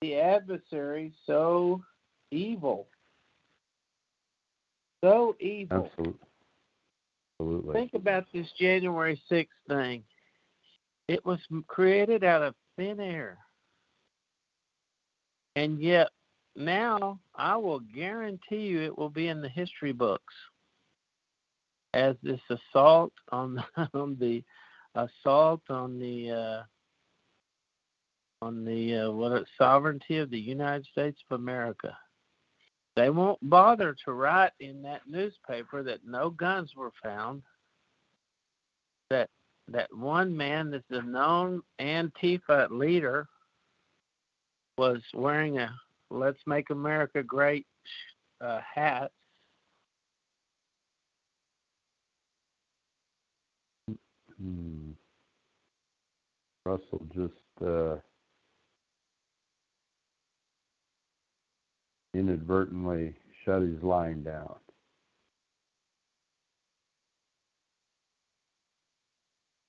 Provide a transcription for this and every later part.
the adversary so evil. So evil. Absolutely. Absolutely. Think about this January 6th thing. It was created out of thin air. And yet, now I will guarantee you it will be in the history books as this assault on on the assault on the uh, on the uh, what sovereignty of the United States of America. They won't bother to write in that newspaper that no guns were found. That that one man that's a known Antifa leader was wearing a "Let's Make America Great" uh, hat. Hmm. Russell just uh, inadvertently shut his line down.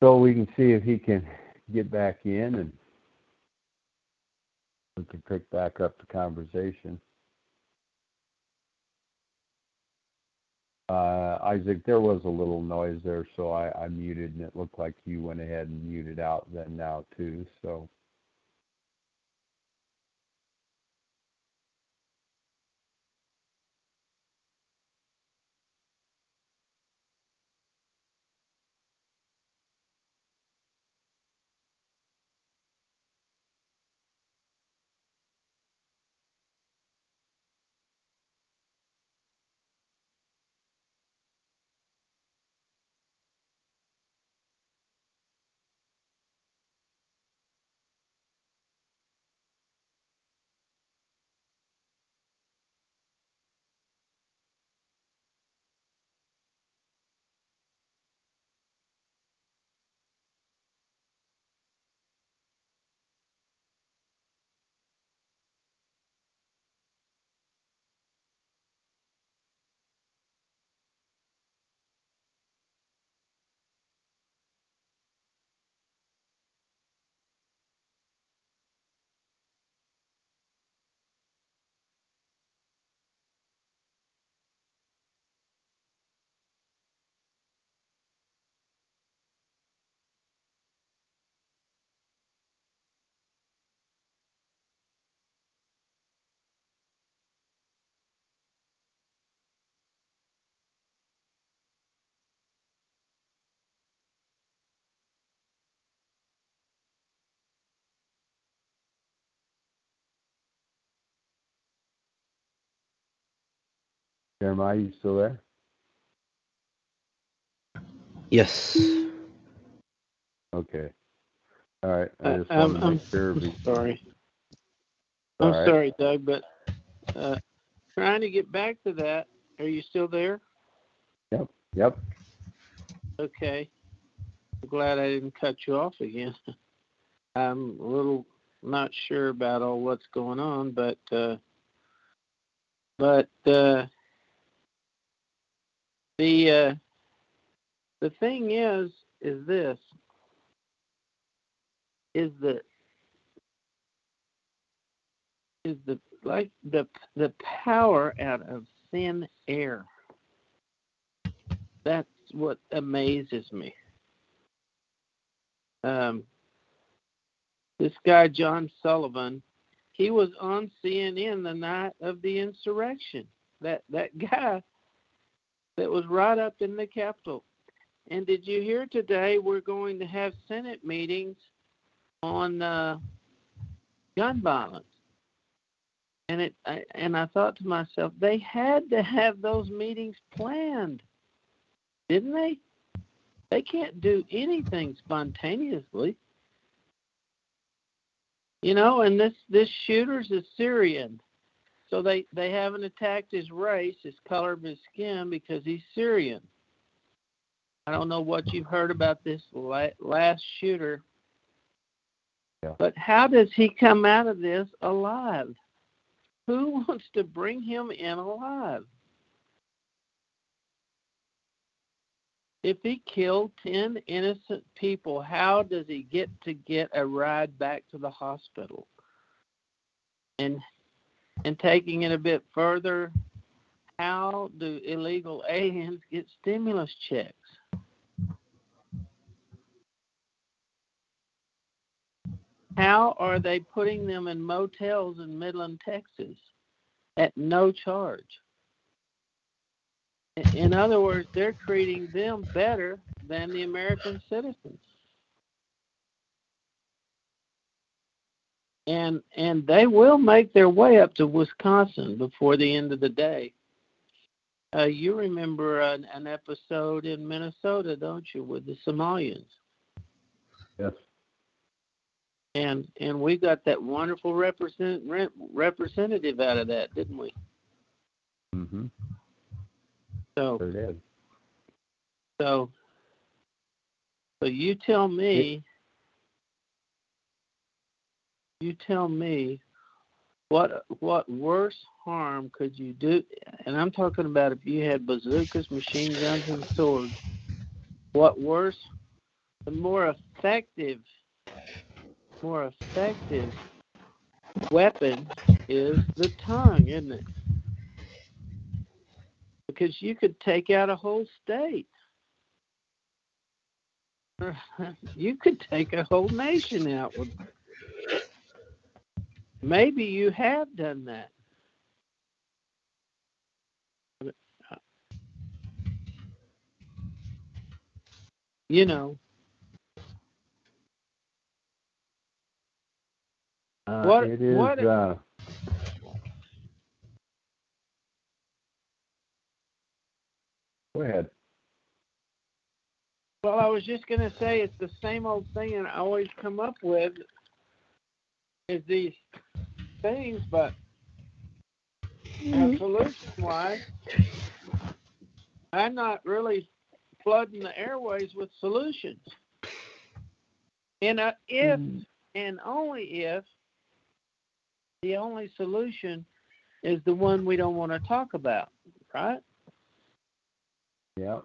So we can see if he can get back in and we can pick back up the conversation. Uh, Isaac, there was a little noise there, so I, I muted, and it looked like you went ahead and muted out then now too. So Jeremiah, you still there? Yes. Okay. All right. I Uh, just I'm, wanted to I'm be- sorry. All I'm right. sorry, Doug, but uh, trying to get back to that. Are you still there? Yep. Yep. Okay. I'm glad I didn't cut you off again. I'm a little not sure about all what's going on, but uh, but uh, the uh, the thing is is this is the is the like the the power out of thin air. That's what amazes me. Um, this guy John Sullivan, he was on CNN the night of the insurrection. That that guy that was right up in the Capitol. And did you hear today we're going to have Senate meetings on uh, gun violence? And it I, and I thought to myself, they had to have those meetings planned, didn't they? They can't do anything spontaneously. You know, and this this shooter's a Syrian, so they they haven't attacked his race, his color of his skin, because he's Syrian. I don't know what you've heard about this la- last shooter, Yeah. but how does he come out of this alive? Who wants to bring him in alive? If he killed 10 innocent people, how does he get to get a ride back to the hospital? and and taking it a bit further, how do illegal aliens get stimulus checks? How are they putting them in motels in Midland, Texas at no charge? In other words, they're treating them better than the American citizens. And and they will make their way up to Wisconsin before the end of the day. Uh, you remember an, an episode in Minnesota, don't you, with the Somalians? Yes and and we got that wonderful represent representative out of that, didn't we? Mm-hmm. So sure did. So so you tell me you tell me what what worse harm could you do and I'm talking about if you had bazookas, machine guns and swords, what worse the more effective more effective weapon is the tongue, isn't it? Because you could take out a whole state. you could take a whole nation out with maybe you have done that you know Uh, what, it is. What, uh, go ahead. Well, I was just going to say it's the same old thing, and I always come up with is these things, but mm-hmm. solution-wise, I'm not really flooding the airways with solutions. And uh, if mm. and only if the only solution is the one we don't want to talk about, right? Yeah.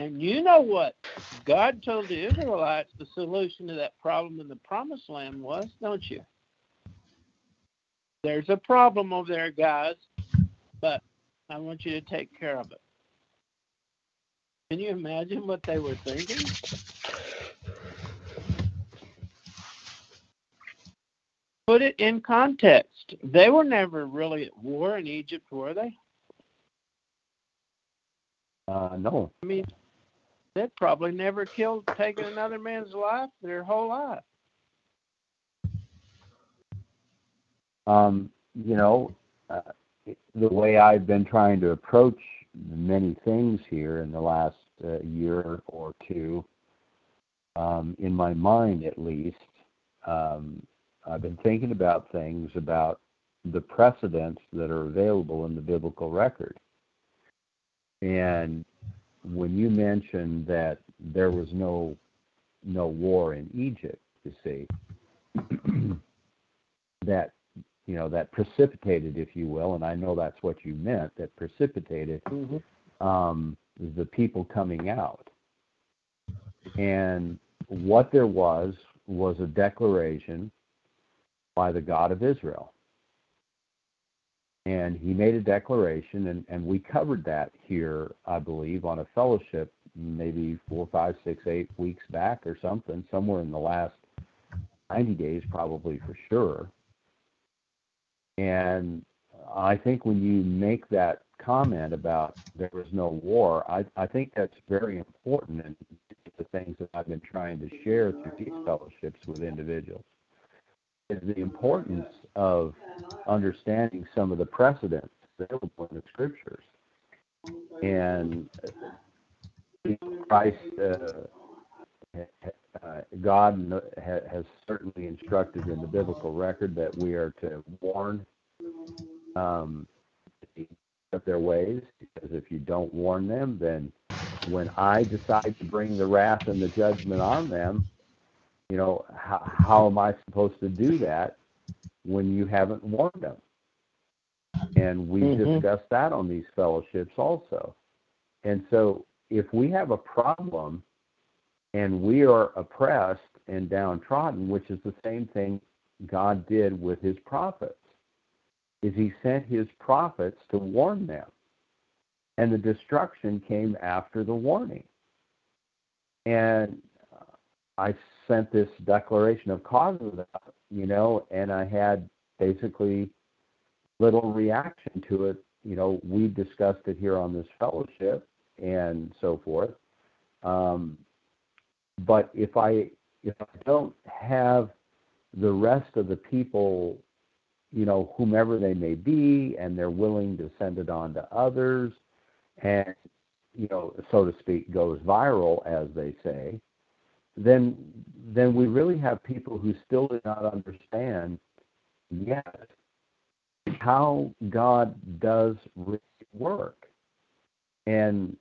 And you know what God told the Israelites the solution to that problem in the promised land was, don't you? There's a problem over there, guys, but I want you to take care of it. Can you imagine what they were thinking? put it in context. They were never really at war in Egypt, were they? Uh, no. I mean, they'd probably never killed, taken another man's life their whole life. Um, you know, uh, the way I've been trying to approach many things here in the last uh, year or two, um, in my mind at least, um, I've been thinking about things about the precedents that are available in the biblical record. And when you mentioned that there was no no war in Egypt, you see, that you know that precipitated, if you will, and I know that's what you meant, that precipitated mm-hmm. um, the people coming out. And what there was was a declaration by the God of Israel. And he made a declaration, and, and we covered that here, I believe, on a fellowship maybe four, five, six, eight weeks back or something, somewhere in the last 90 days, probably for sure. And I think when you make that comment about there was no war, I, I think that's very important and the things that I've been trying to share through these fellowships with individuals is the importance of understanding some of the precedents available in the scriptures. And Christ, uh, uh, God has certainly instructed in the biblical record that we are to warn um, of their ways, because if you don't warn them, then when I decide to bring the wrath and the judgment on them, you know, how, how am I supposed to do that when you haven't warned them? And we mm-hmm. discussed that on these fellowships also. And so if we have a problem and we are oppressed and downtrodden, which is the same thing God did with his prophets is he sent his prophets to warn them. And the destruction came after the warning. And I sent this declaration of causes out, you know, and I had basically little reaction to it. You know, we discussed it here on this fellowship and so forth. Um, but if I if I don't have the rest of the people, you know, whomever they may be, and they're willing to send it on to others, and you know, so to speak, goes viral, as they say, then then we really have people who still do not understand yet how God does work, and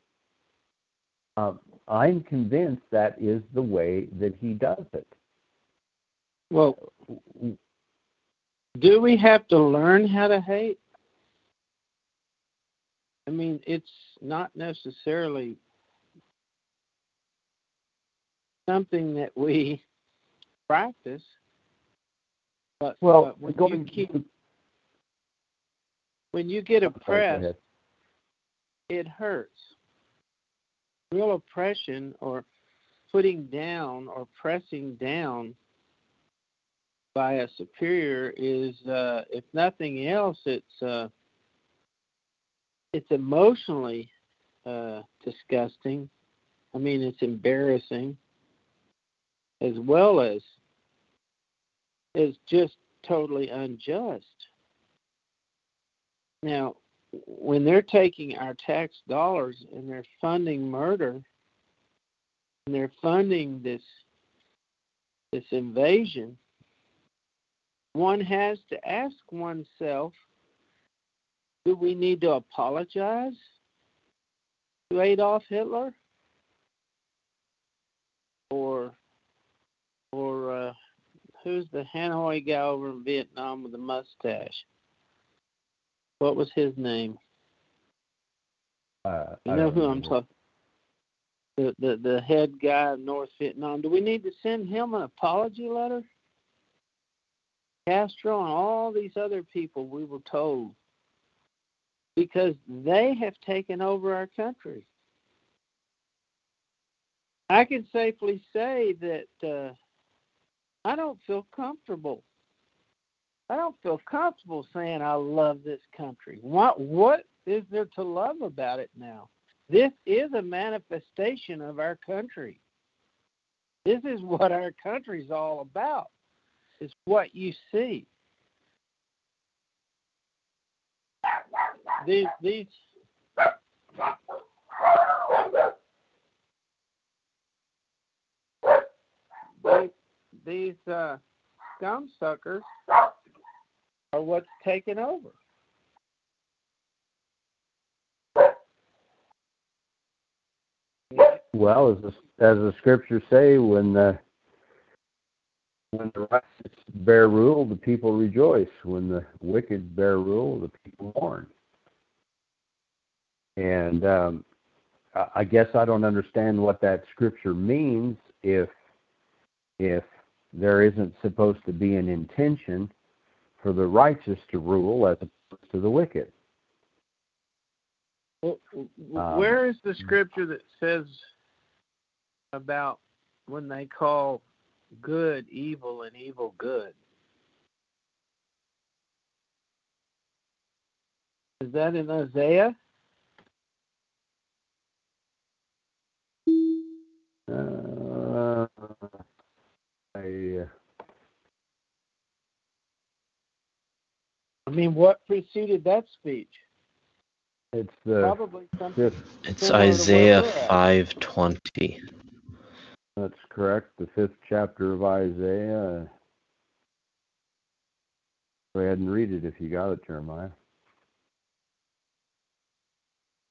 um, I'm convinced that is the way that He does it. Well, do we have to learn how to hate? I mean, it's not necessarily something that we practice, but, well, but when going, you keep, when you get oppressed, it hurts. Real oppression or putting down or pressing down by a superior is, uh, if nothing else, it's uh, it's emotionally uh, disgusting. I mean, it's embarrassing, as well as is just totally unjust. Now, when they're taking our tax dollars and they're funding murder and they're funding this this invasion one has to ask oneself do we need to apologize to Adolf Hitler? Or or uh, who's the Hanoi guy over in Vietnam with the mustache? What was his name? Uh, you know who I'm talking. The, the the head guy of North Vietnam. Do we need to send him an apology letter? Castro and all these other people, we were told, because they have taken over our country. I can safely say that uh, I don't feel comfortable. I don't feel comfortable saying I love this country. What what is there to love about it now? This is a manifestation of our country. This is what our country's all about is what you see. These these these, these uh, scum suckers are what's taking over. Well, as the, as the scriptures say, when the when the righteous bear rule, the people rejoice. When the wicked bear rule, the people mourn. And um, I guess I don't understand what that scripture means if if there isn't supposed to be an intention for the righteous to rule as opposed to the wicked. Well, where is the scripture that says about when they call good evil and evil good. Is that in Isaiah? Uh, I, I mean, what preceded that speech? It's the Probably something. It's Isaiah five twenty. That's correct. The fifth chapter of Isaiah. Go ahead and read it if you got it, Jeremiah.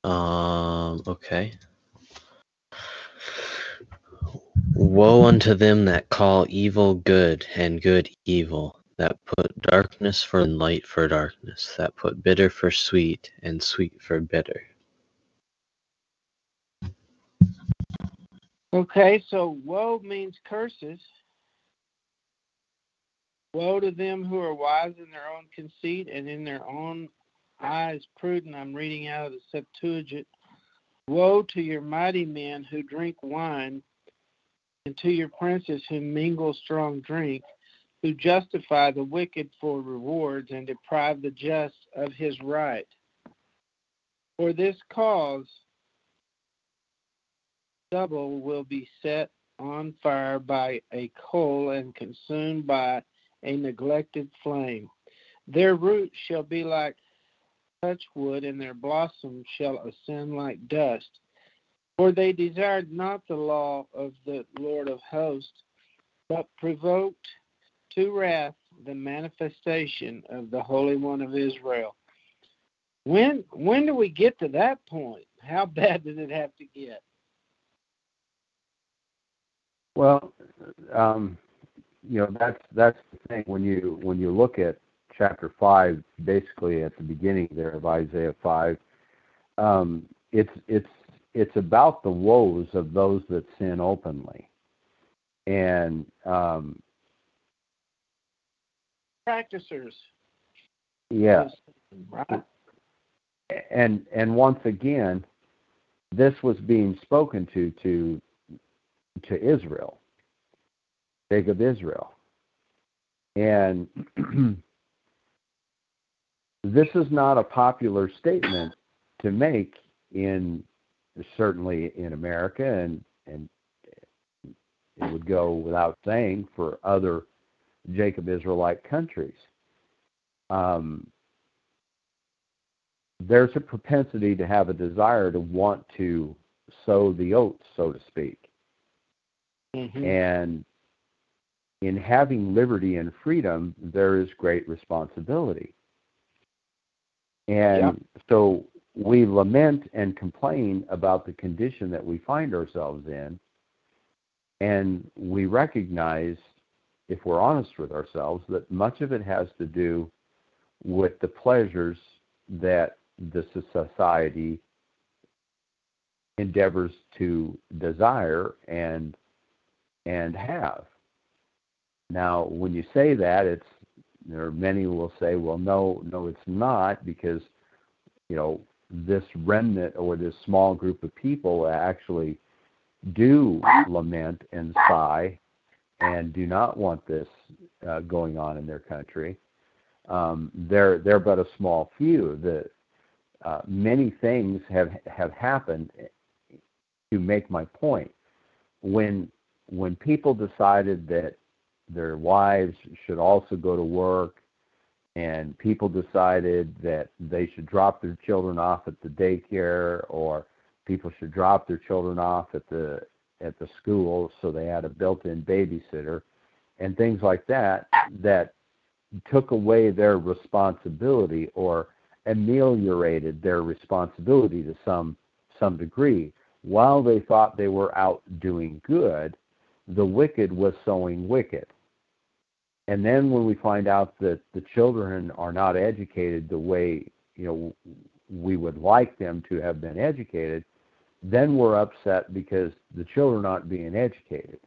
Um, okay. Woe unto them that call evil good and good evil, that put darkness for light for darkness, that put bitter for sweet and sweet for bitter. Okay, so woe means curses. Woe to them who are wise in their own conceit and in their own eyes prudent. I'm reading out of the Septuagint. Woe to your mighty men who drink wine, and to your princes who mingle strong drink, who justify the wicked for rewards and deprive the just of his right. For this cause, stubble will be set on fire by a coal and consumed by a neglected flame. Their root shall be like touchwood, and their blossom shall ascend like dust. For they desired not the law of the Lord of hosts, but provoked to wrath the manifestation of the Holy One of Israel. When when do we get to that point? How bad does it have to get? Well, um, you know that's that's the thing when you when you look at chapter five, basically at the beginning there of Isaiah five, um, it's it's it's about the woes of those that sin openly, and um, practicers. Yeah. Right. And and once again, this was being spoken to to to Israel, Jacob Israel, and this is not a popular statement to make in certainly in America and and it would go without saying for other Jacob Israelite countries. Um, there's a propensity to have a desire to want to sow the oats, so to speak. Mm-hmm. And in having liberty and freedom, there is great responsibility. And yep. so we lament and complain about the condition that we find ourselves in. And we recognize if we're honest with ourselves, that much of it has to do with the pleasures that the society endeavors to desire and and have. Now, when you say that, it's there are many who will say, well, no, no, it's not because you know this remnant or this small group of people actually do lament and sigh and do not want this uh, going on in their country. Um, they're they're but a small few. The uh, many things have have happened to make my point. When when people decided that their wives should also go to work, and people decided that they should drop their children off at the daycare, or people should drop their children off at the at the school, so they had a built-in babysitter and things like that that took away their responsibility or ameliorated their responsibility to some some degree. While they thought they were out doing good, the wicked was sowing wicked. And then when we find out that the children are not educated the way you know we would like them to have been educated, then we're upset because the children aren't being educated.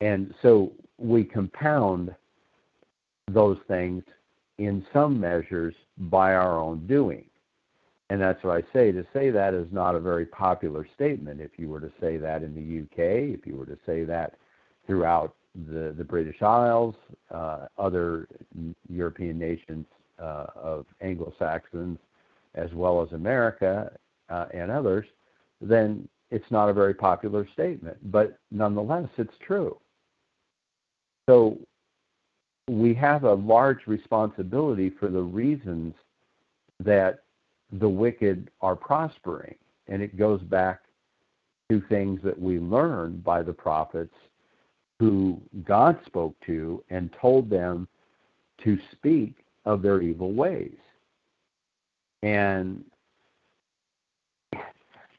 And so we compound those things in some measures by our own doing. And that's what I say. To say that is not a very popular statement. If you were to say that in the UK, if you were to say that throughout the, the British Isles, uh, other European nations uh, of Anglo Saxons, as well as America uh, and others, then it's not a very popular statement. But nonetheless, it's true. So we have a large responsibility for the reasons that the wicked are prospering. And it goes back to things that we learn by the prophets who God spoke to and told them to speak of their evil ways. And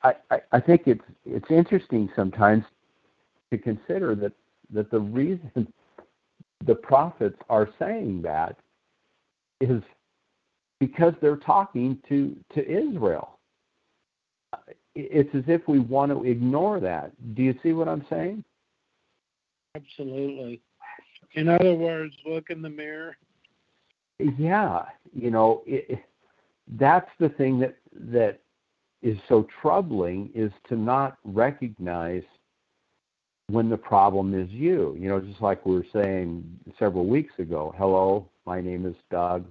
I, I, think it's it's interesting sometimes to consider that that the reason the prophets are saying that is because they're talking to to Israel. It's as if we want to ignore that. Do you see what I'm saying? Absolutely. In other words, look in the mirror. Yeah, you know, it, that's the thing that that is so troubling is to not recognize when the problem is you. You know, just like we were saying several weeks ago. Hello, my name is Doug.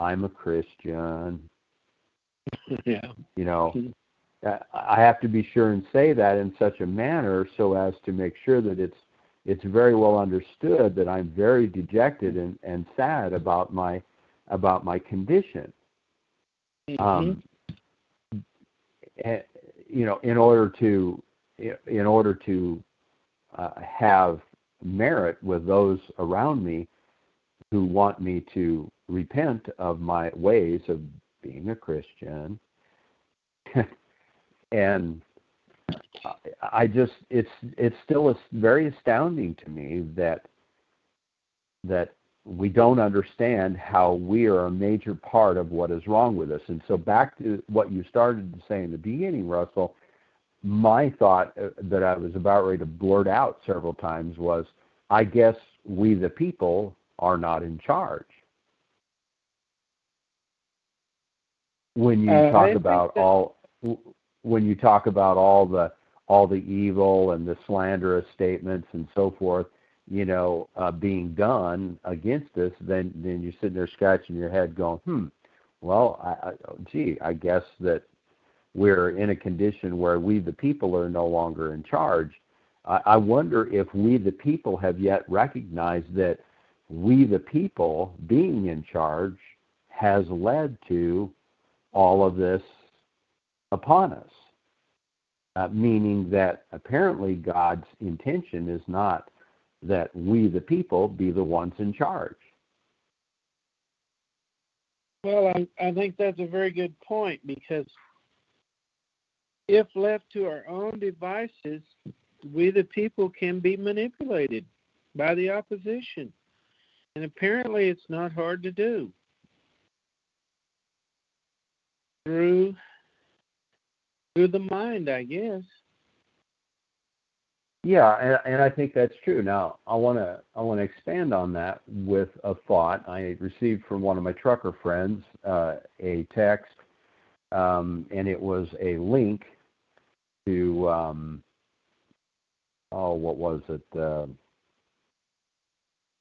I'm a Christian. yeah. You know, hmm. I have to be sure and say that in such a manner so as to make sure that it's it's very well understood that I'm very dejected and, and sad about my about my condition. Mm-hmm. Um, and, you know, in order to in order to uh, have merit with those around me who want me to repent of my ways of being a Christian. and I just it's it's still very astounding to me that that we don't understand how we are a major part of what is wrong with us. And so back to what you started to say in the beginning, Russell, my thought uh, that I was about ready to blurt out several times was, I guess we the people are not in charge. When you uh, talk about all when you talk about all the all the evil and the slanderous statements and so forth, you know, uh, being done against us, then then you're sitting there scratching your head, going, "Hmm, well, I, I, gee, I guess that we're in a condition where we, the people, are no longer in charge." I, I wonder if we, the people, have yet recognized that we, the people, being in charge, has led to all of this upon us. Uh, meaning that apparently God's intention is not that we, the people, be the ones in charge. Well, I, I think that's a very good point because if left to our own devices, we, the people, can be manipulated by the opposition. And apparently, it's not hard to do. Through through the mind, I guess. Yeah, and, and I think that's true. Now, I want to I want to expand on that with a thought I received from one of my trucker friends, uh, a text, um, and it was a link to um, oh, what was it? Uh,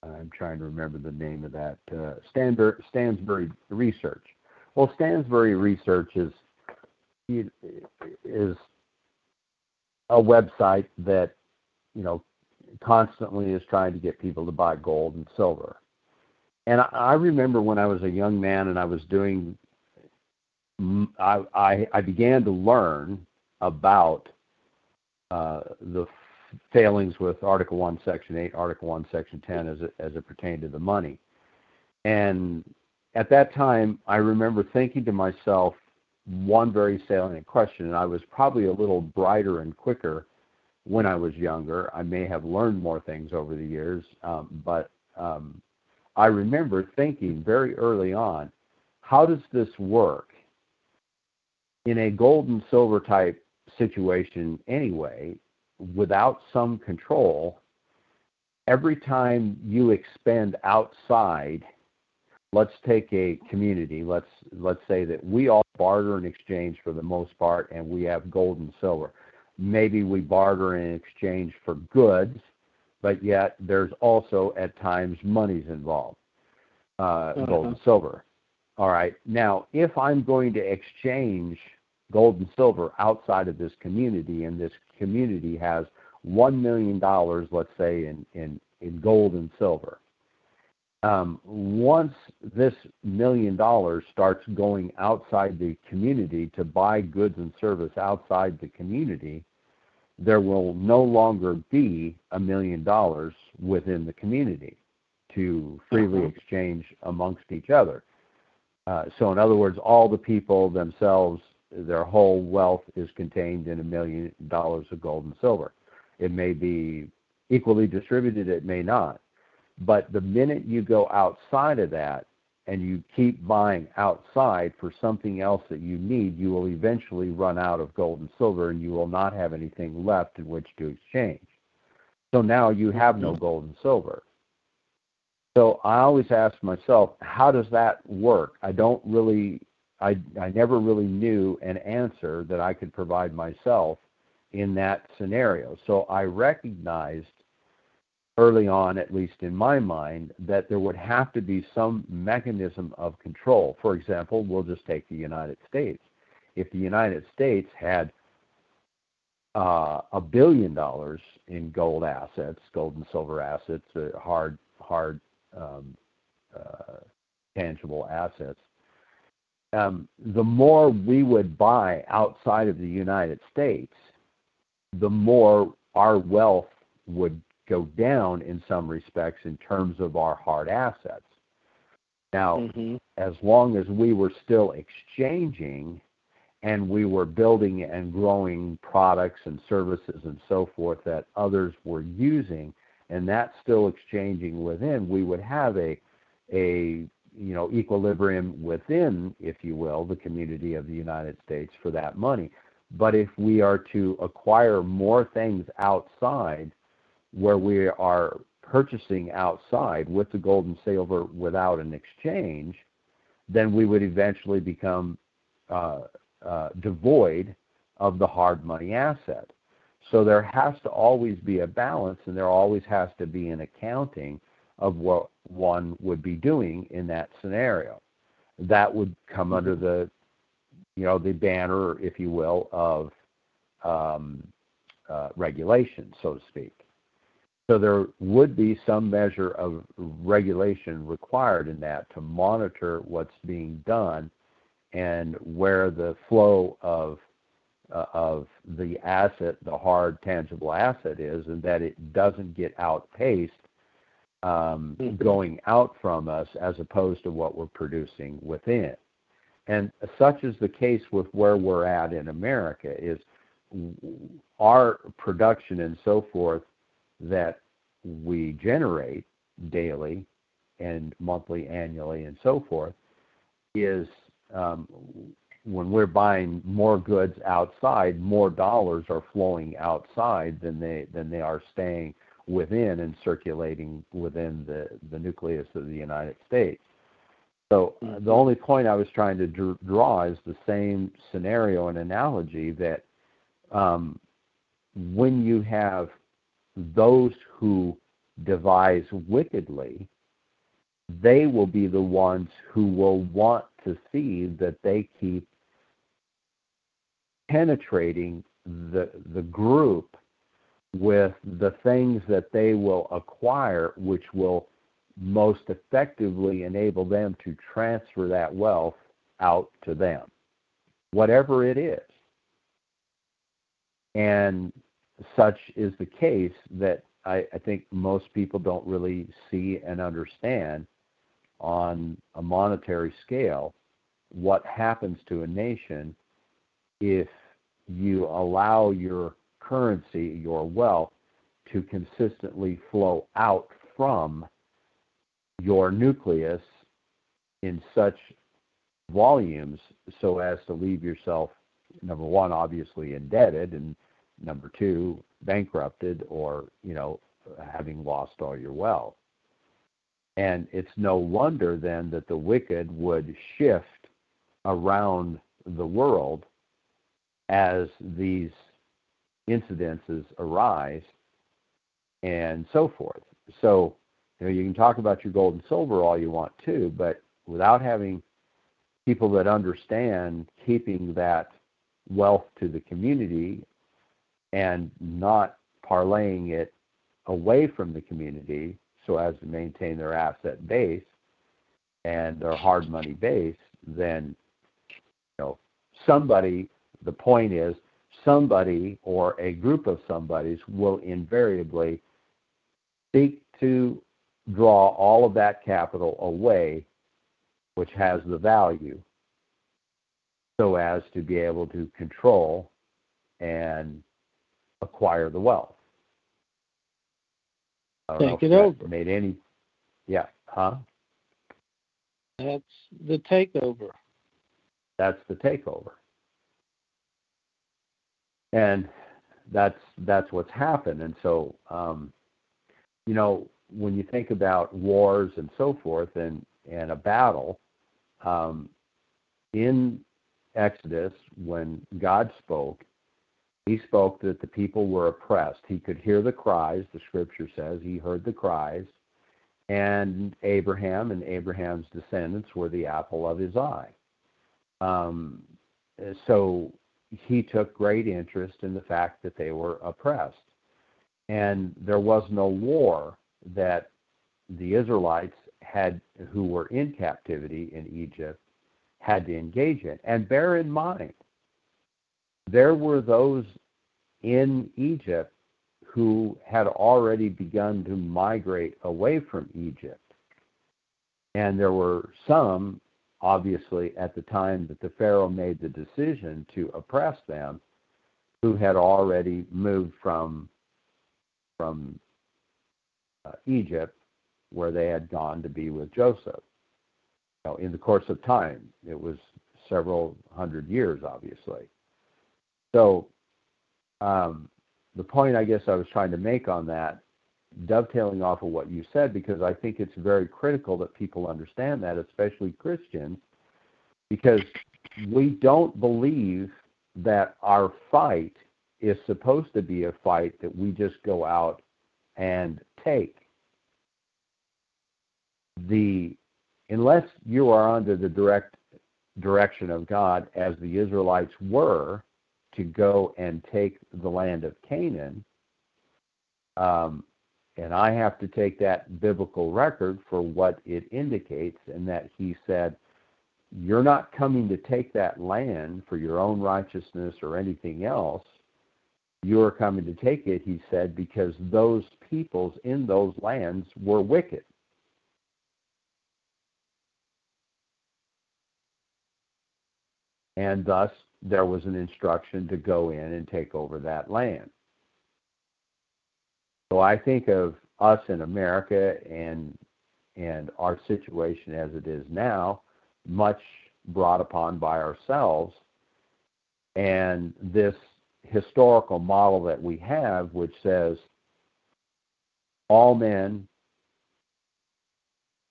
I'm trying to remember the name of that uh, Stanbury, Stansberry Research. Well, Stansberry Research is is a website that you know, constantly is trying to get people to buy gold and silver. And I, I remember when I was a young man and I was doing, I, I, I began to learn about uh, the failings with Article 1, Section 8, Article 1, Section 10 as it, as it pertained to the money. And at that time, I remember thinking to myself one very salient question, and I was probably a little brighter and quicker when I was younger. I may have learned more things over the years, um, but um, I remember thinking very early on, how does this work in a gold and silver type situation anyway, without some control? Every time you expend outside, let's take a community. Let's let's say that we all barter and exchange for the most part, and we have gold and silver maybe we barter in exchange for goods, but yet there's also at times monies involved, uh, uh-huh. gold and silver. All right. Now, if I'm going to exchange gold and silver outside of this community, and this community has one million dollars, let's say, in, in, in gold and silver. Um, once this million dollars starts going outside the community to buy goods and service outside the community, there will no longer be a million dollars within the community to freely uh-huh. exchange amongst each other. Uh, so, in other words, all the people themselves, their whole wealth is contained in a million dollars of gold and silver. It may be equally distributed, it may not. But the minute you go outside of that, and you keep buying outside for something else that you need, you will eventually run out of gold and silver and you will not have anything left in which to exchange. So now you have no mm-hmm. gold and silver. So I always ask myself, how does that work? I don't really, I, I never really knew an answer that I could provide myself in that scenario. So I recognized early on, at least in my mind, that there would have to be some mechanism of control. For example, we'll just take the United States. If the United States had uh, a billion dollars in gold assets, gold and silver assets, uh, hard, hard, um, uh, tangible assets, um, the more we would buy outside of the United States, the more our wealth would go down in some respects in terms of our hard assets. Now, mm-hmm. as long as we were still exchanging and we were building and growing products and services and so forth that others were using, and that's still exchanging within, we would have a a you know equilibrium within, if you will, the community of the United States for that money. But if we are to acquire more things outside, where we are purchasing outside with the gold and silver without an exchange, then we would eventually become uh, uh, devoid of the hard money asset. So there has to always be a balance, and there always has to be an accounting of what one would be doing in that scenario. That would come mm-hmm. under the, you know, the banner, if you will, of um, uh, regulation, so to speak. So there would be some measure of regulation required in that to monitor what's being done and where the flow of uh, of the asset, the hard tangible asset is, and that it doesn't get outpaced um, mm-hmm. going out from us as opposed to what we're producing within. And such is the case with where we're at in America is our production and so forth that we generate daily and monthly, annually, and so forth is um, when we're buying more goods outside, more dollars are flowing outside than they than they are staying within and circulating within the, the nucleus of the United States. So uh, the only point I was trying to dr- draw is the same scenario and analogy that um, when you have those who devise wickedly, they will be the ones who will want to see that they keep penetrating the the group with the things that they will acquire which will most effectively enable them to transfer that wealth out to them whatever it is. And such is the case that I, I think most people don't really see and understand on a monetary scale what happens to a nation if you allow your currency, your wealth, to consistently flow out from your nucleus in such volumes so as to leave yourself, number one, obviously indebted, and number two, bankrupted or, you know, having lost all your wealth. And it's no wonder then that the wicked would shift around the world as these incidences arise and so forth. So, you know, you can talk about your gold and silver all you want to, but without having people that understand keeping that wealth to the community and not parlaying it away from the community so as to maintain their asset base and their hard money base, then you know somebody. The point is somebody or a group of somebodies will invariably seek to draw all of that capital away, which has the value, so as to be able to control and acquire the wealth. Take it over. Made any? Yeah. Huh? That's the takeover. That's the takeover. And that's that's what's happened. And so, um, you know, when you think about wars and so forth and, and a battle, um, in Exodus, when God spoke, he spoke that the people were oppressed. He could hear the cries, the scripture says. He heard the cries. And Abraham and Abraham's descendants were the apple of his eye. Um, so he took great interest in the fact that they were oppressed. And there was no war that the Israelites had, who were in captivity in Egypt, had to engage in. And bear in mind, there were those in Egypt who had already begun to migrate away from Egypt. And there were some, obviously, at the time that the Pharaoh made the decision to oppress them, who had already moved from, from uh, Egypt, where they had gone to be with Joseph. Now, in the course of time, it was several hundred years, obviously. So, um, the point I guess I was trying to make on that, dovetailing off of what you said, because I think it's very critical that people understand that, especially Christians, because we don't believe that our fight is supposed to be a fight that we just go out and take. The unless you are under the direct direction of God, as the Israelites were, to go and take the land of Canaan, um, and I have to take that biblical record for what it indicates, and that he said, You're not coming to take that land for your own righteousness or anything else. You're coming to take it, he said, because those peoples in those lands were wicked. And thus, there was an instruction to go in and take over that land. So I think of us in America and and our situation as it is now, much brought upon by ourselves, and this historical model that we have, which says all men,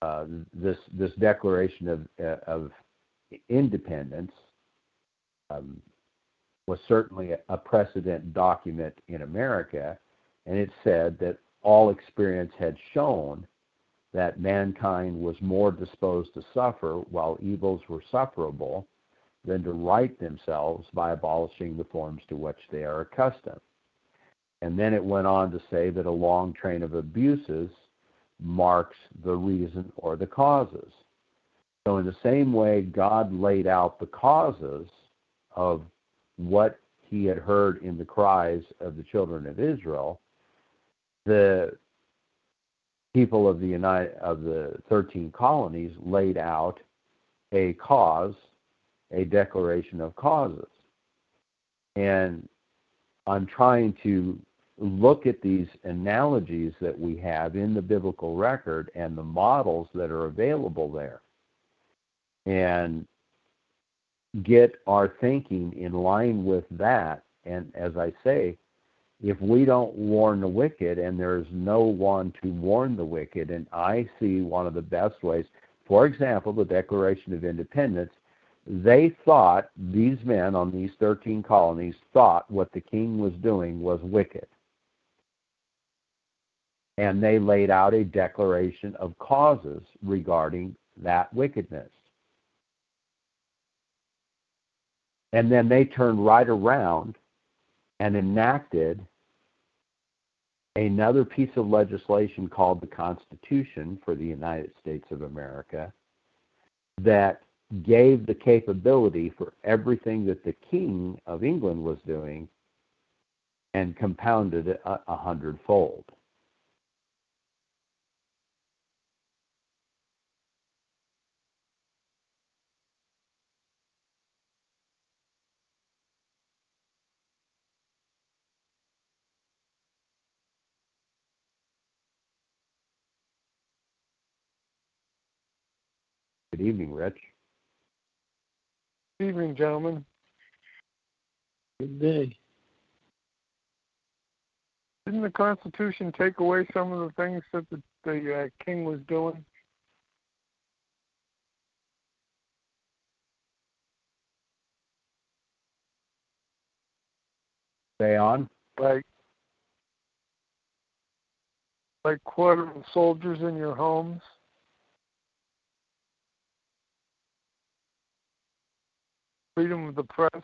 uh, this this declaration of of independence um, was certainly a precedent document in America, and it said that all experience had shown that mankind was more disposed to suffer while evils were sufferable than to right themselves by abolishing the forms to which they are accustomed. And then it went on to say that a long train of abuses marks the reason or the causes. So, in the same way God laid out the causes of what he had heard in the cries of the children of Israel, the people of the United of the 13 colonies laid out a cause, a declaration of causes. And I'm trying to look at these analogies that we have in the biblical record and the models that are available there. And get our thinking in line with that. And as I say, if we don't warn the wicked and there's no one to warn the wicked, and I see one of the best ways, for example, the Declaration of Independence, they thought, these men on these 13 colonies thought what the king was doing was wicked. And they laid out a declaration of causes regarding that wickedness. And then they turned right around and enacted another piece of legislation called the Constitution for the United States of America that gave the capability for everything that the King of England was doing and compounded it a, hundredfold. Good evening, Rich. Good evening, gentlemen. Good day. Didn't the Constitution take away some of the things that the the uh, king was doing? Stay on. Like, like quartering soldiers in your homes? Freedom of the press?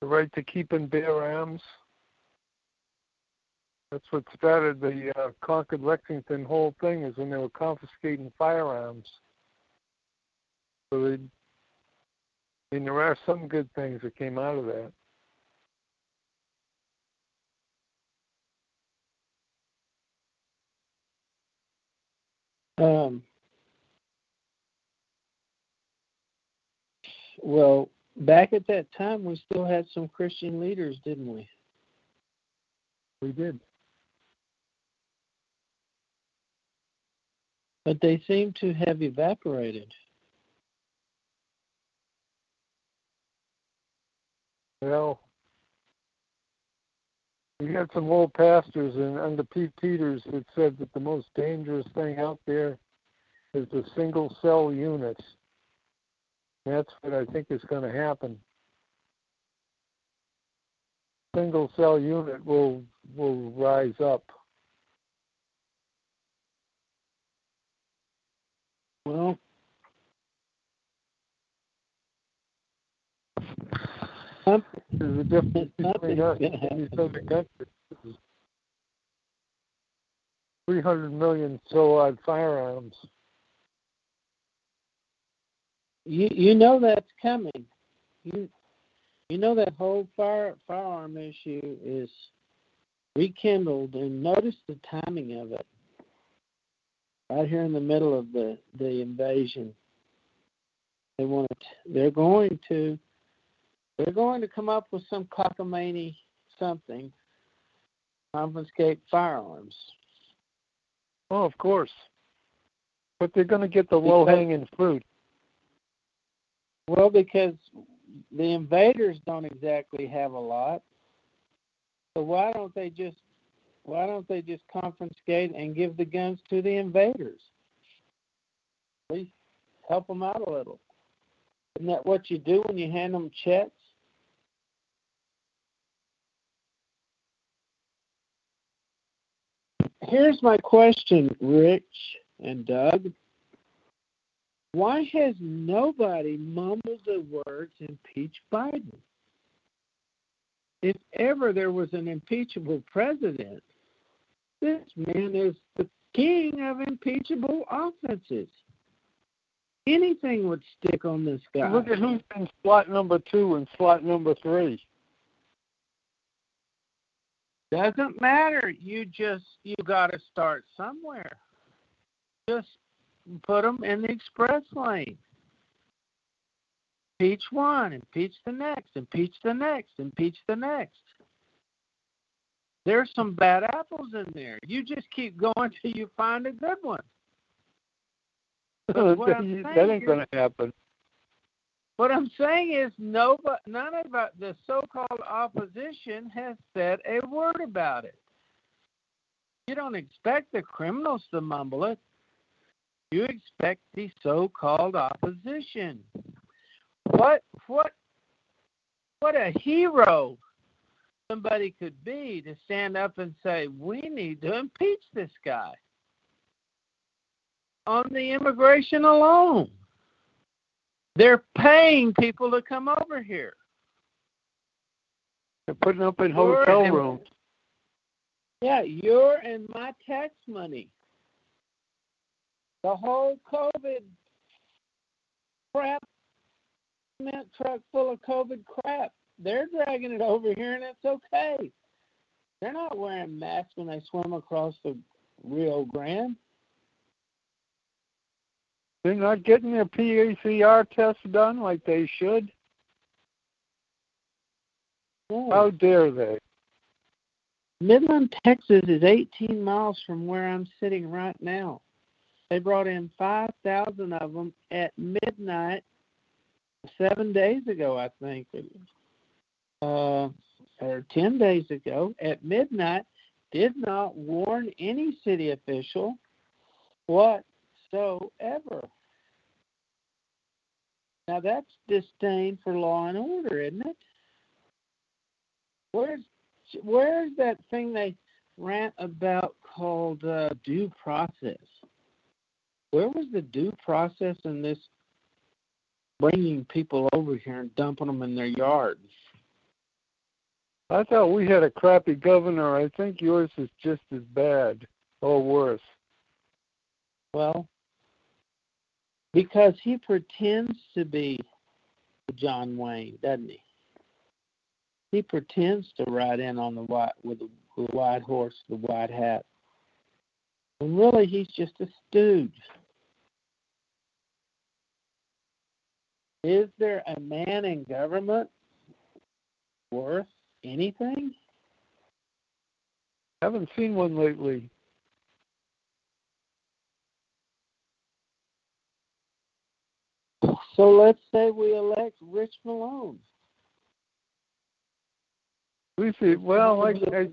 The right to keep and bear arms? That's what started the uh, Concord Lexington whole thing is when they were confiscating firearms. So they, I there are some good things that came out of that. Um, well, back at that time, we still had some Christian leaders, didn't we? We did. But they seem to have evaporated. Well, we had some old pastors and under Pete Peters that said that the most dangerous thing out there is the single cell units. That's what I think is going to happen. Single cell unit will will rise up. Well, There's a difference between us and these other countries. Three hundred million so odd firearms. You you know that's coming. You you know that whole fire firearm issue is rekindled, and notice the timing of it. Right here in the middle of the the invasion, they want to. They're going to. They're going to come up with some cockamamie something. Confiscate firearms. Oh, of course. But they're going to get the low hanging fruit. Well, because the invaders don't exactly have a lot. So why don't they just why don't they just confiscate and give the guns to the invaders? At least help them out a little. Isn't that what you do when you hand them checks? Here's my question, Rich and Doug. Why has nobody mumbled the words impeach Biden? If ever there was an impeachable president, this man is the king of impeachable offenses. Anything would stick on this guy. Look at who's in slot number two and slot number three. Doesn't matter. You just you got to start somewhere. Just put them in the express lane. Impeach one, impeach the next, impeach the next, impeach the next. There's some bad apples in there. You just keep going till you find a good one. that that ain't going to happen. What I'm saying is, nobody, none of the so-called opposition has said a word about it. You don't expect the criminals to mumble it. You expect the so-called opposition. What what what a hero somebody could be to stand up and say we need to impeach this guy on the immigration alone. They're paying people to come over here. They're putting up in hotel rooms. Yeah, your and my tax money. The whole COVID crap, cement truck full of COVID crap. They're dragging it over here, and it's okay. They're not wearing masks when they swim across the Rio Grande. They're not getting their PCR tests done like they should. No. How dare they? Midland, Texas is 18 miles from where I'm sitting right now. They brought in 5,000 of them at midnight seven days ago, I think, uh, or 10 days ago at midnight, did not warn any city official whatsoever. Now that's disdain for law and order, isn't it? Where's where's that thing they rant about called uh, due process? Where was the due process in this bringing people over here and dumping them in their yards? I thought we had a crappy governor. I think yours is just as bad or worse. Well, because he pretends to be John Wayne, doesn't he? He pretends to ride in on the white with the, the white horse, the white hat. And really, he's just a stooge. Is there a man in government worth anything? Haven't seen one lately. So let's say we elect Rich Malone. We see. Well, I, I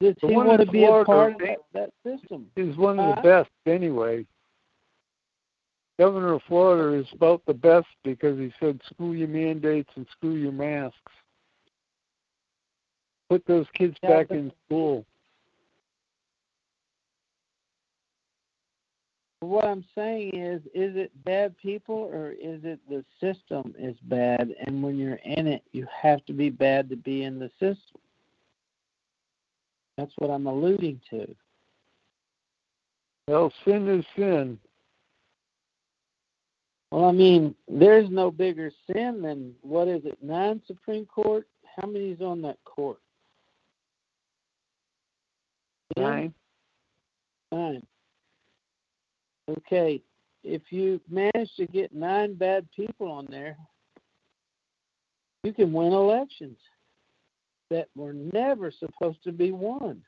Does he want to be a part of that, that system? is one of the Uh, best anyway. Governor of Florida is about the best because he said screw your mandates and screw your masks. Put those kids Yeah, back in school. What I'm saying is, is it bad people or is it the system is bad? And when you're in it, you have to be bad to be in the system. That's what I'm alluding to. Well, sin is sin. Well, I mean, there's no bigger sin than what is it? Nine Supreme Court. How many's on that court? Nine. Nine. Okay, if you manage to get nine bad people on there, you can win elections that were never supposed to be won.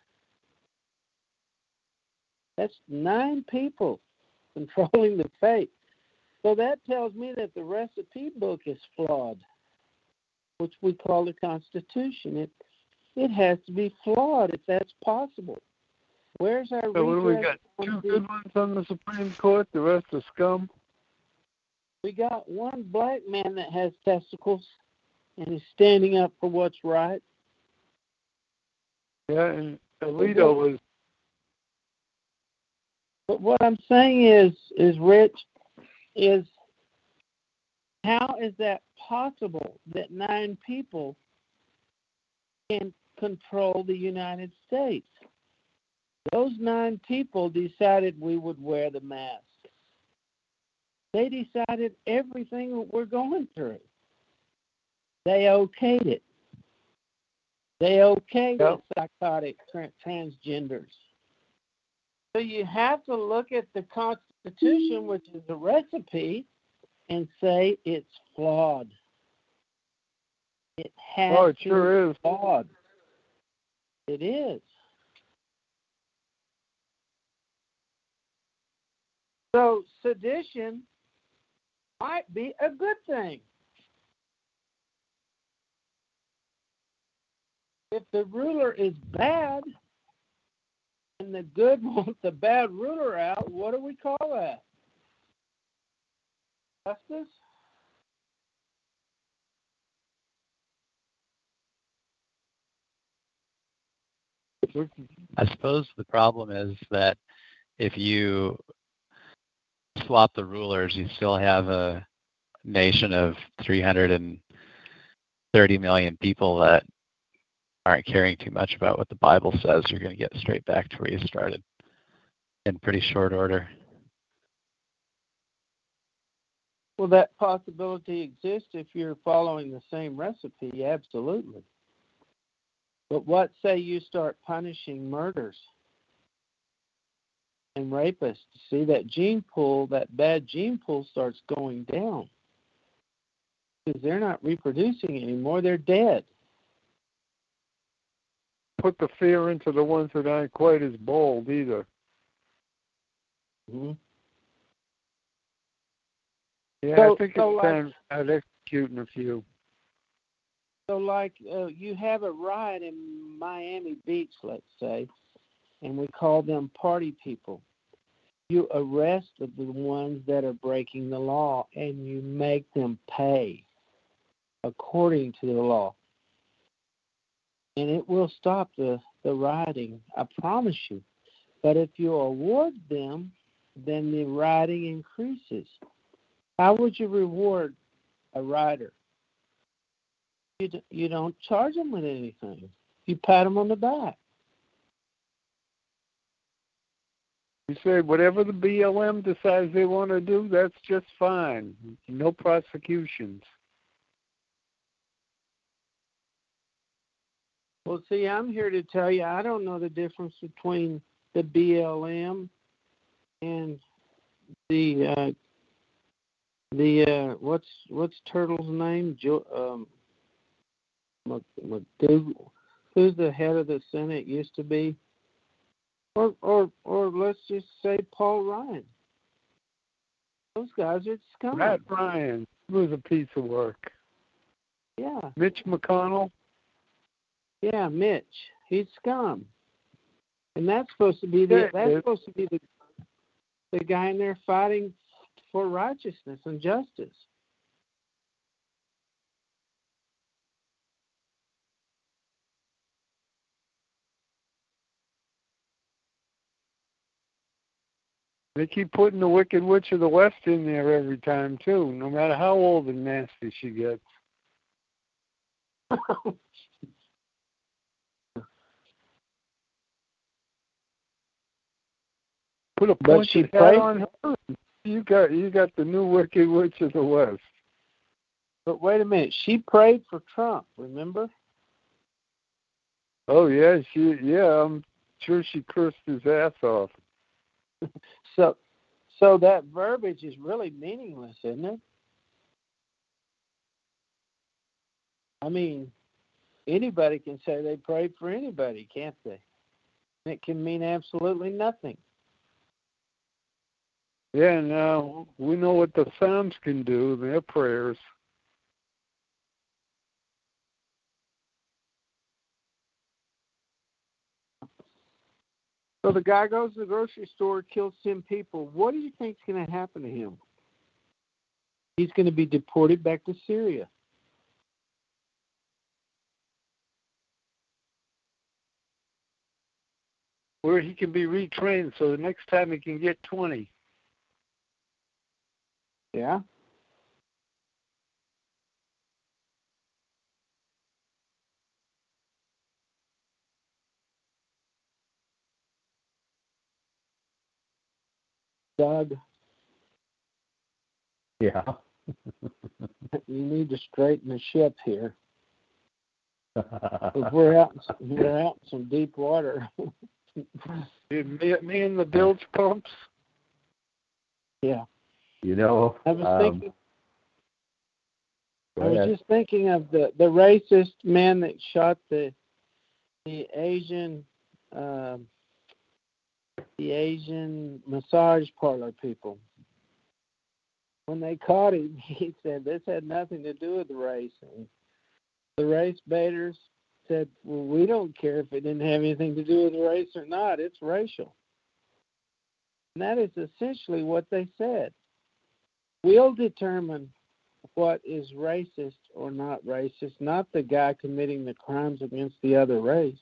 That's nine people controlling the fate. So that tells me that the recipe book is flawed, which we call the Constitution. It it has to be flawed if that's possible. Where's our So what do we got? Two good ones on the Supreme Court. The rest are scum. We got one black man that has testicles and he's standing up for what's right. Yeah, and Alito was. But what I'm saying is, is Rich, is how is that possible that nine people can control the United States? Those nine people decided we would wear the mask. They decided everything that we're going through. They okayed it. They okayed Yep. the psychotic transgenders. So you have to look at the Constitution, which is a recipe, and say it's flawed. It has Oh, it sure is. flawed. It is. So sedition might be a good thing. If the ruler is bad and the good want the bad ruler out, what do we call that? Justice? I suppose the problem is that if you swap the rulers, you still have a nation of 330 million people that aren't caring too much about what the Bible says. You're going to get straight back to where you started in pretty short order. Well, that possibility exists if you're following the same recipe, absolutely. But what say you start punishing murders and rapists? See that gene pool, that bad gene pool starts going down because they're not reproducing anymore; they're dead. Put the fear into the ones that aren't quite as bold either. Mm-hmm. Yeah, So- I think so it's like- time I'd executing a few. So, like, uh, you have a riot in Miami Beach, let's say, and we call them party people. You arrest the ones that are breaking the law and you make them pay according to the law. And it will stop the, the rioting, I promise you. But if you award them, then the rioting increases. How would you reward a rider? You, you don't charge them with anything. You pat them on the back. You say whatever the BLM decides they want to do, that's just fine. No prosecutions. Well, see, I'm here to tell you I don't know the difference between the BLM and the uh, the uh, what's what's Turtle's name? Jo- um, McDougal. Who's the head of the Senate? Used to be, or or or let's just say Paul Ryan. Those guys are scum. Matt Ryan was a piece of work. Yeah. Mitch McConnell. Yeah, Mitch. He's scum. And that's supposed to be the that's supposed to be the the guy in there fighting for righteousness and justice. They keep putting the Wicked Witch of the West in there every time too, no matter how old and nasty she gets. Put a pointed hat on her. You got you got the new Wicked Witch of the West. But wait a minute, she prayed for Trump. Remember? Oh yeah, she yeah. I'm sure she cursed his ass off. so, so that verbiage is really meaningless, isn't it? I mean, anybody can say they prayed for anybody, can't they? It can mean absolutely nothing. Yeah, now we know what the Psalms can do, their prayers. So the guy goes to the grocery store, kills 10 people. What do you think is going to happen to him? He's going to be deported back to Syria. Where he can be retrained so the next time he can get 20. Yeah. Doug. Yeah. you need to straighten the ship here. we're out, we're out in some deep water. me, me and the bilge pumps. Yeah. You know, I was um, thinking. I was just thinking of the the racist man that shot the the Asian uh, the Asian massage parlor people. When they caught him, he said this had nothing to do with the race. And the race baiters said, "Well, we don't care if it didn't have anything to do with race or not. It's racial." And that is essentially what they said. We'll determine what is racist or not racist, not the guy committing the crimes against the other race.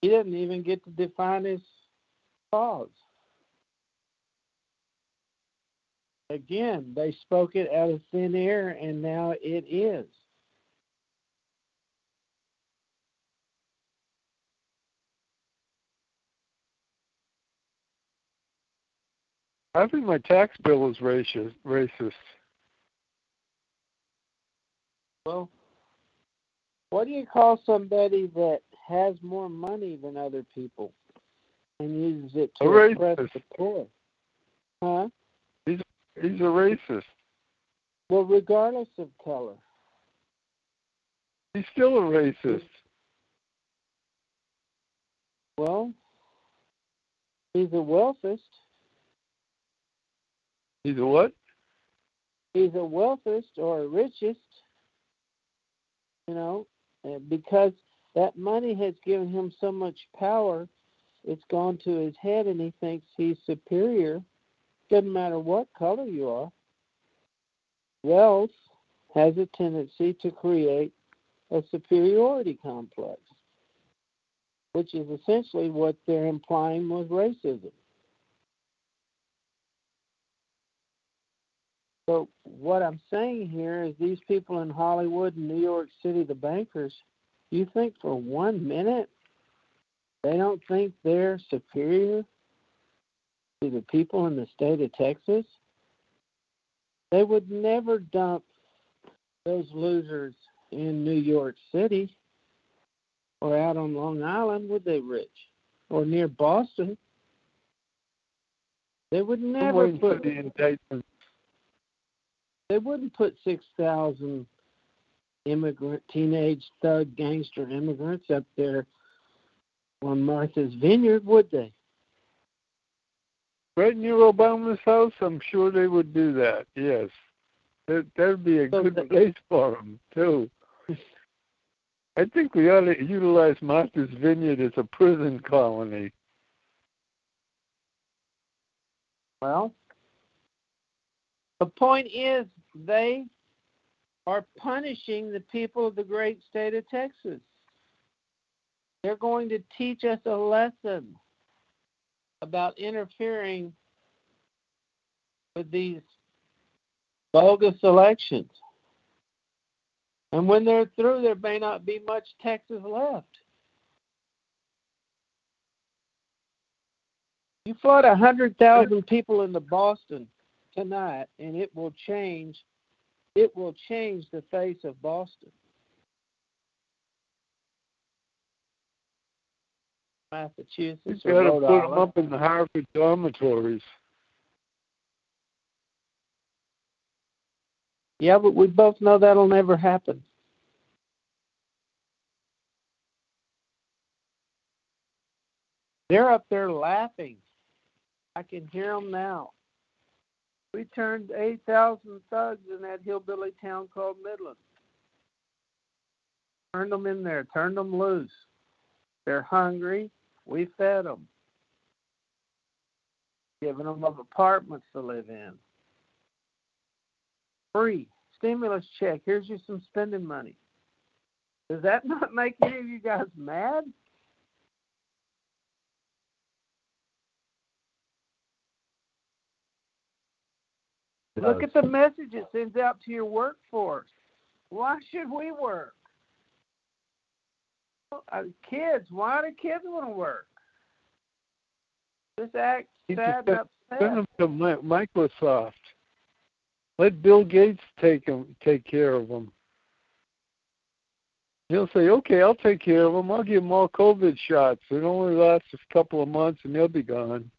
He didn't even get to define his cause. Again, they spoke it out of thin air, and now it is. I think my tax bill is racist. Racist. Well, what do you call somebody that has more money than other people and uses it to a oppress racist. the poor? Huh? He's he's a racist. Well, regardless of color. He's still a racist. Well, he's a wealthist. He's a what? He's a wealthist or richest. You know, because that money has given him so much power, it's gone to his head, and he thinks he's superior. Doesn't matter what color you are. Wealth has a tendency to create a superiority complex, which is essentially what they're implying with racism. So what I'm saying here is these people in Hollywood and New York City, the bankers, you think for one minute they don't think they're superior to the people in the state of Texas? They would never dump those losers in New York City or out on Long Island, would they, Rich? Or near Boston? They would never put the indictment. They wouldn't put six thousand immigrant teenage thug gangster immigrants up there on Martha's Vineyard, would they? Right near Obama's house, I'm sure they would do that. Yes, that that'd be a So good place for them too. I think we ought to utilize Martha's Vineyard as a prison colony. Well, the point is they are punishing the people of the great state of Texas. They're going to teach us a lesson about interfering with these bogus elections. And when they're through, there may not be much Texas left. You flood a hundred thousand people into Boston tonight, and it will change. It will change the face of Boston. Massachusetts. You got to put them up in the Harvard dormitories. Yeah, but we both know that'll never happen. They're up there laughing. I can hear them now. We turned 8,000 thugs in that hillbilly town called Midland. Turned them in there, turned them loose. They're hungry. We fed them. Giving them apartments to live in. Free stimulus check. Here's you some spending money. Does that not make any of you guys mad? Look at the message it sends out to your workforce. Why should we work? Uh, kids, why do kids want to work? This act sad and Send them to Microsoft. Let Bill Gates take 'em- take care of them. He'll say, "Okay, I'll take care of them. I'll give them all COVID shots. It only lasts a couple of months, and they'll be gone."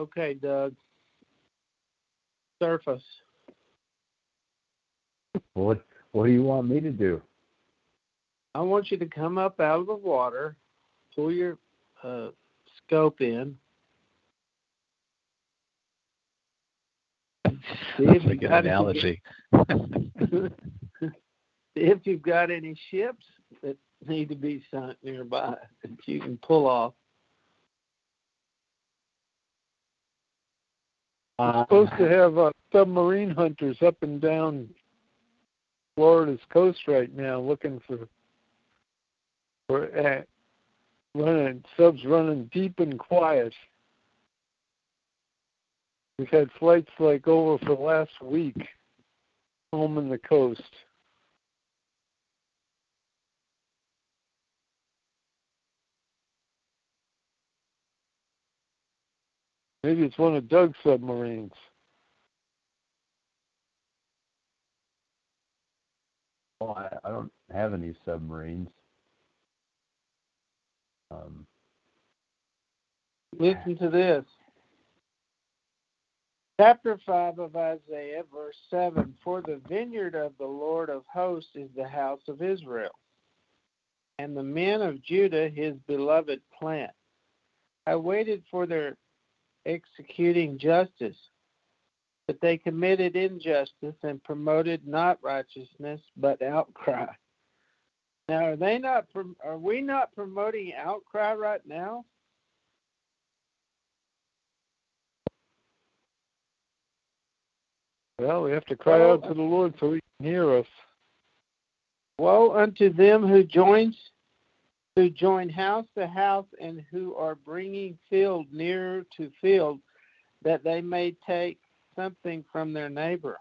Okay, Doug. Surface. What What do you want me to do? I want you to come up out of the water, pull your uh, scope in. See if That's a good analogy. if you've got any ships that need to be sunk nearby that you can pull off. We're supposed to have uh, submarine hunters up and down Florida's coast right now, looking for for uh, running subs running deep and quiet. We've had flights like over for the last week, home in the coast. Maybe it's one of Doug's submarines. Well, I, I don't have any submarines. Um, Listen to this. Chapter 5 of Isaiah, verse 7 For the vineyard of the Lord of hosts is the house of Israel, and the men of Judah his beloved plant. I waited for their executing justice. But they committed injustice and promoted not righteousness, but outcry. Now, are they not? Are we not promoting outcry right now? Well, we have to cry out to the Lord so He can hear us. Woe unto them who joins, who join house to house, and who are bringing field nearer to field, that they may take something from their neighbor.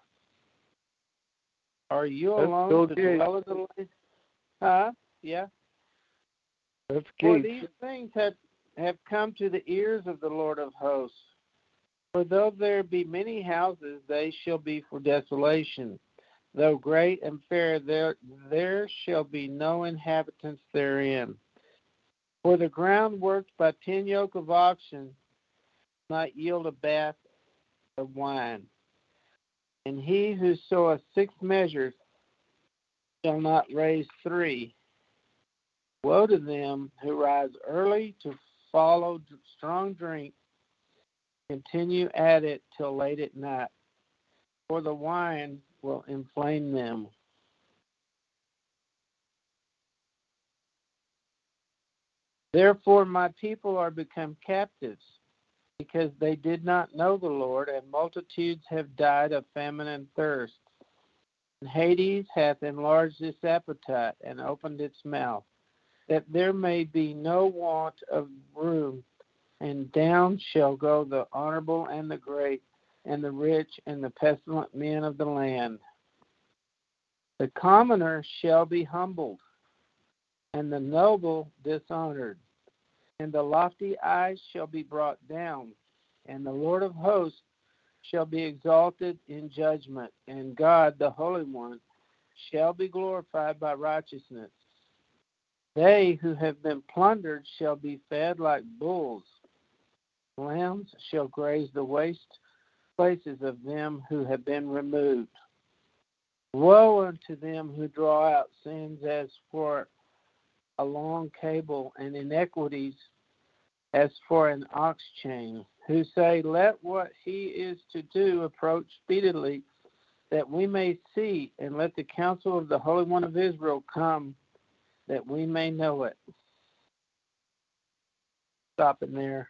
Are you That's alone Bill to dwell in the land? Huh? Yeah. That's For these things have, have come to the ears of the Lord of hosts. For though there be many houses, they shall be for desolation. Though great and fair, there, there shall be no inhabitants therein. For the ground worked by ten yoke of oxen might yield a bath of wine. And he who soweth six measures shall not raise three. Woe to them who rise early to follow strong drink, continue at it till late at night, for the wine will inflame them. Therefore, my people are become captives, because they did not know the Lord, and multitudes have died of famine and thirst. And Hades hath enlarged its appetite and opened its mouth that there may be no want of room, and down shall go the honorable and the great, and the rich and the pestilent men of the land. The commoner shall be humbled, and the noble dishonored, and the lofty eyes shall be brought down, and the Lord of hosts shall be exalted in judgment, and God, the Holy One, shall be glorified by righteousness. They who have been plundered shall be fed like bulls. Lambs shall graze the waste places of them who have been removed. Woe unto them who draw out sins as for a long cable, and inequities as for an ox chain, who say, Let what he is to do approach speedily, that we may see, and let the counsel of the Holy One of Israel come that we may know it. Stop in there.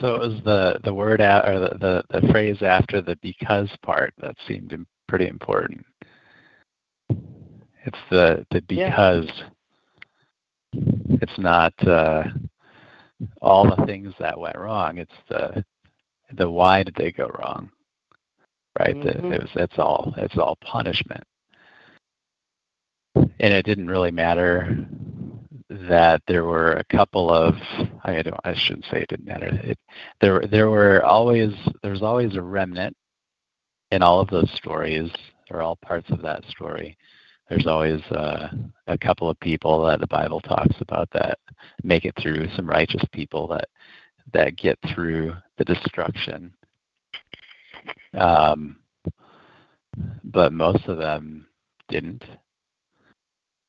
So it was the the word a- or the, the the phrase after the because part that seemed pretty important. It's the the Yeah. because. It's not uh, all the things that went wrong. It's the the why did they go wrong, right? The- Mhm. it was it's all it's all punishment, and it didn't really matter that there were a couple of I don't I shouldn't say it didn't matter. It, there there were always there's always a remnant in all of those stories. They're all parts of that story. There's always uh, a couple of people that the Bible talks about that make it through. Some righteous people that that get through the destruction. Um, but most of them didn't,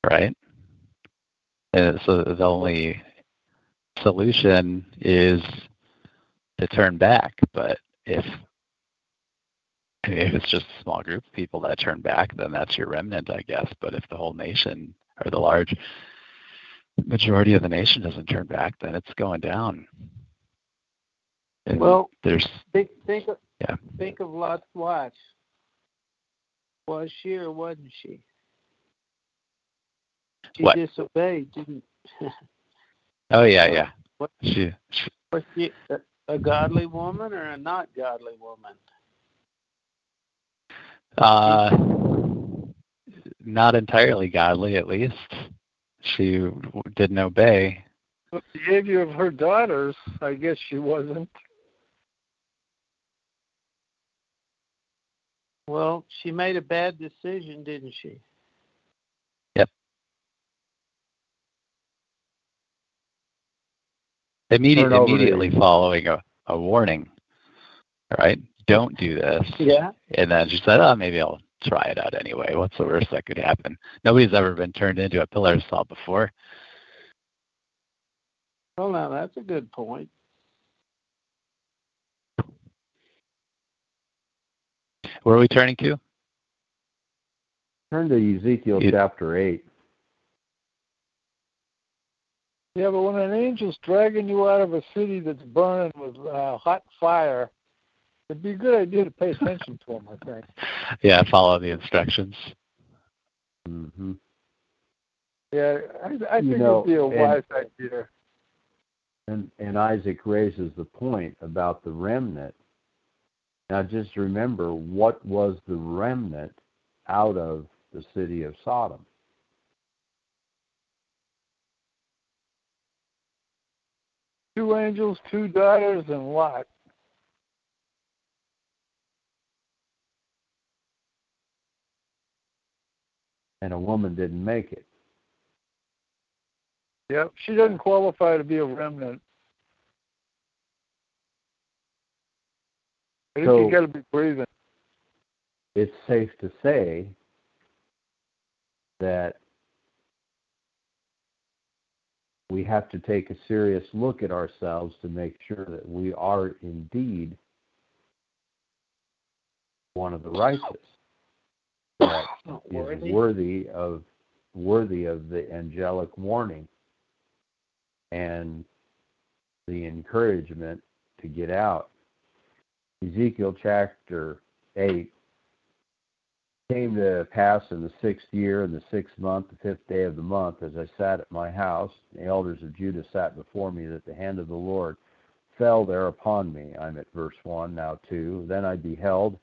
right? And so the only solution is to turn back. But if if it's just a small group of people that turn back, then that's your remnant, I guess. But if the whole nation or the large majority of the nation doesn't turn back, then it's going down. And Well, there's think think of Yeah. think of Lot's wife. Was she or wasn't she? She What? disobeyed, didn't oh yeah yeah What- she, she was she a, a godly woman or a not godly woman? Uh not entirely godly at least. She didn't obey. The behavior of her daughters, I guess she wasn't. Well, she made a bad decision, didn't she? Immediate, Turn immediately following a, a warning right don't do this Yeah. and then she said oh maybe i'll try it out anyway what's the worst that could happen nobody's ever been turned into a pillar of salt before Well, now that's a good point. Where are we turning to? Turn to Ezekiel You- chapter 8. Yeah, but when an angel's dragging you out of a city that's burning with uh, hot fire, it'd be a good idea to pay attention to them, I think. Yeah, follow the instructions. Mm-hmm. Yeah, I, I You think know, it'd be a and- wise idea. And, and Isaac raises the point about the remnant. Now, just remember what was the remnant out of the city of Sodom? Two angels, two daughters, and what? And a woman didn't make it. Yep, she doesn't qualify to be a remnant. I think So- you got to be breathing. It's safe to say that we have to take a serious look at ourselves to make sure that we are indeed one of the righteous that is worthy of worthy of the angelic warning and the encouragement to get out. Ezekiel chapter eight came to pass in the sixth year, in the sixth month, the fifth day of the month, as I sat at my house, the elders of Judah sat before me, that the hand of the Lord fell there upon me. I'm at verse 1, now 2. Then I beheld,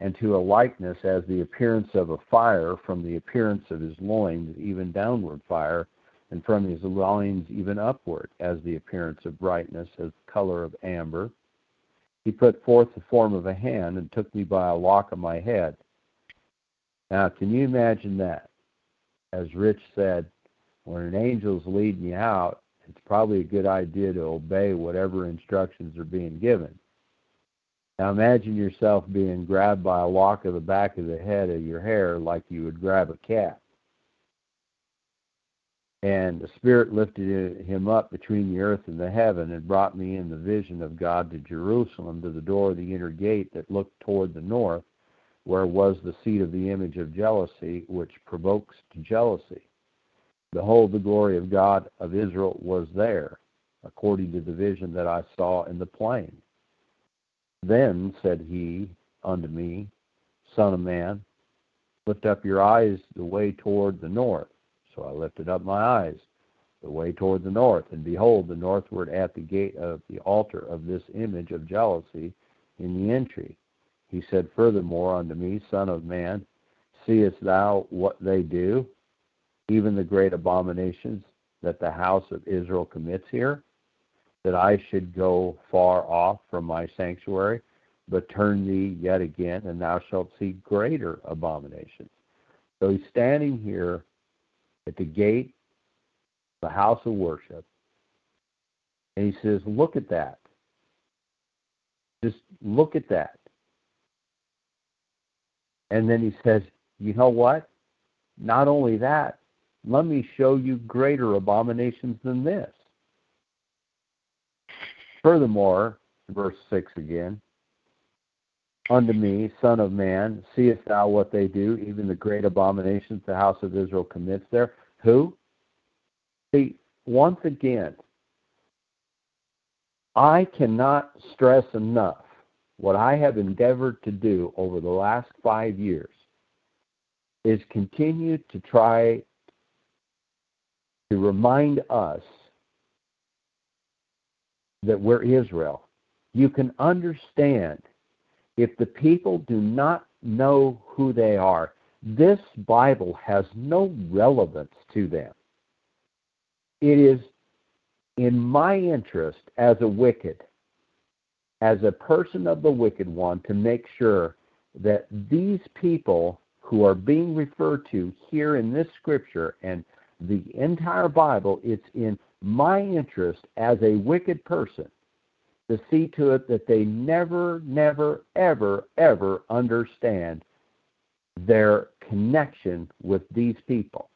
and to a likeness as the appearance of a fire, from the appearance of his loins, even downward fire, and from his loins even upward, as the appearance of brightness, as the color of amber. He put forth the form of a hand, and took me by a lock of my head. Now, can you imagine that? As Rich said, when an angel's leading you out, it's probably a good idea to obey whatever instructions are being given. Now, imagine yourself being grabbed by a lock of the back of the head of your hair like you would grab a cat. And the Spirit lifted him up between the earth and the heaven and brought me in the vision of God to Jerusalem to the door of the inner gate that looked toward the north where was the seat of the image of jealousy, which provokes to jealousy. Behold, the glory of God of Israel was there, according to the vision that I saw in the plain. Then said he unto me, Son of man, lift up your eyes the way toward the north. So I lifted up my eyes the way toward the north, and behold, the northward at the gate of the altar of this image of jealousy in the entry. He said furthermore unto me, Son of man, seest thou what they do, even the great abominations that the house of Israel commits here? That I should go far off from my sanctuary, but turn thee yet again, and thou shalt see greater abominations. So he's standing here at the gate, the house of worship, and he says, Look at that. Just look at that. And then he says, You know what? Not only that, let me show you greater abominations than this. Furthermore, verse 6 again, unto me, Son of man, seest thou what they do, even the great abominations the house of Israel commits there? Who? See, once again, I cannot stress enough what I have endeavored to do over the last five years is continue to try to remind us that we're Israel. You can understand if the people do not know who they are, this Bible has no relevance to them. It is in my interest as a wicked, as a person of the wicked one, to make sure that these people who are being referred to here in this scripture and the entire Bible, it's in my interest as a wicked person to see to it that they never, never, ever, ever understand their connection with these people.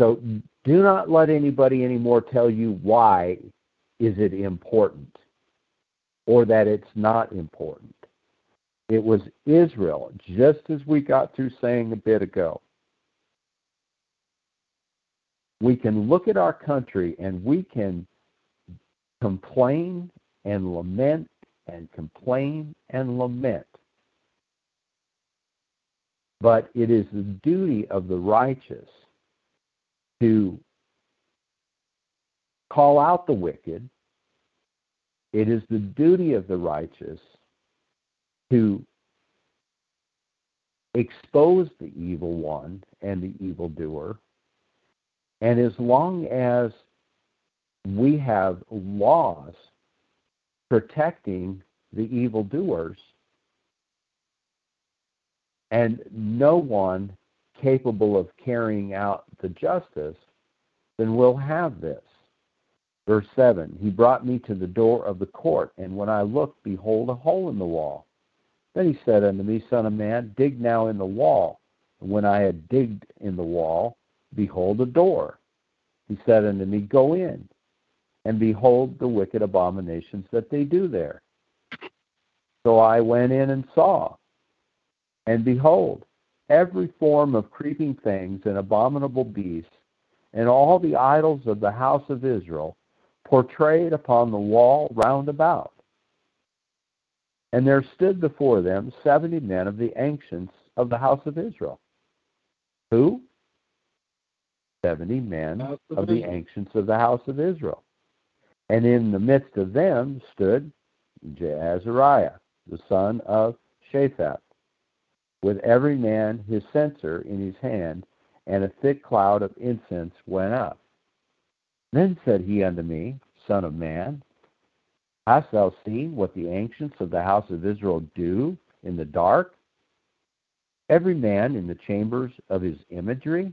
So do not let anybody anymore tell you why is it important or that it's not important. It was Israel, just as we got through saying a bit ago. We can look at our country and we can complain and lament and complain and lament. But it is the duty of the righteous to call out the wicked. It is the duty of the righteous to expose the evil one and the evildoer. And as long as we have laws protecting the evildoers and no one capable of carrying out the justice, then we'll have this. Verse 7 He brought me to the door of the court, and when I looked, behold, a hole in the wall. Then he said unto me, Son of man, dig now in the wall. And when I had digged in the wall, behold, a door. He said unto me, Go in, and behold the wicked abominations that they do there. So I went in and saw, and behold, every form of creeping things and abominable beasts, and all the idols of the house of Israel, portrayed upon the wall round about. And there stood before them seventy men of the ancients of the house of Israel. Who? Seventy men of the ancients of the house of Israel. And in the midst of them stood Azariah, the son of Shaphan, with every man his censer in his hand, and a thick cloud of incense went up. Then said he unto me, Son of man, hast thou seen what the ancients of the house of Israel do in the dark? Every man in the chambers of his imagery?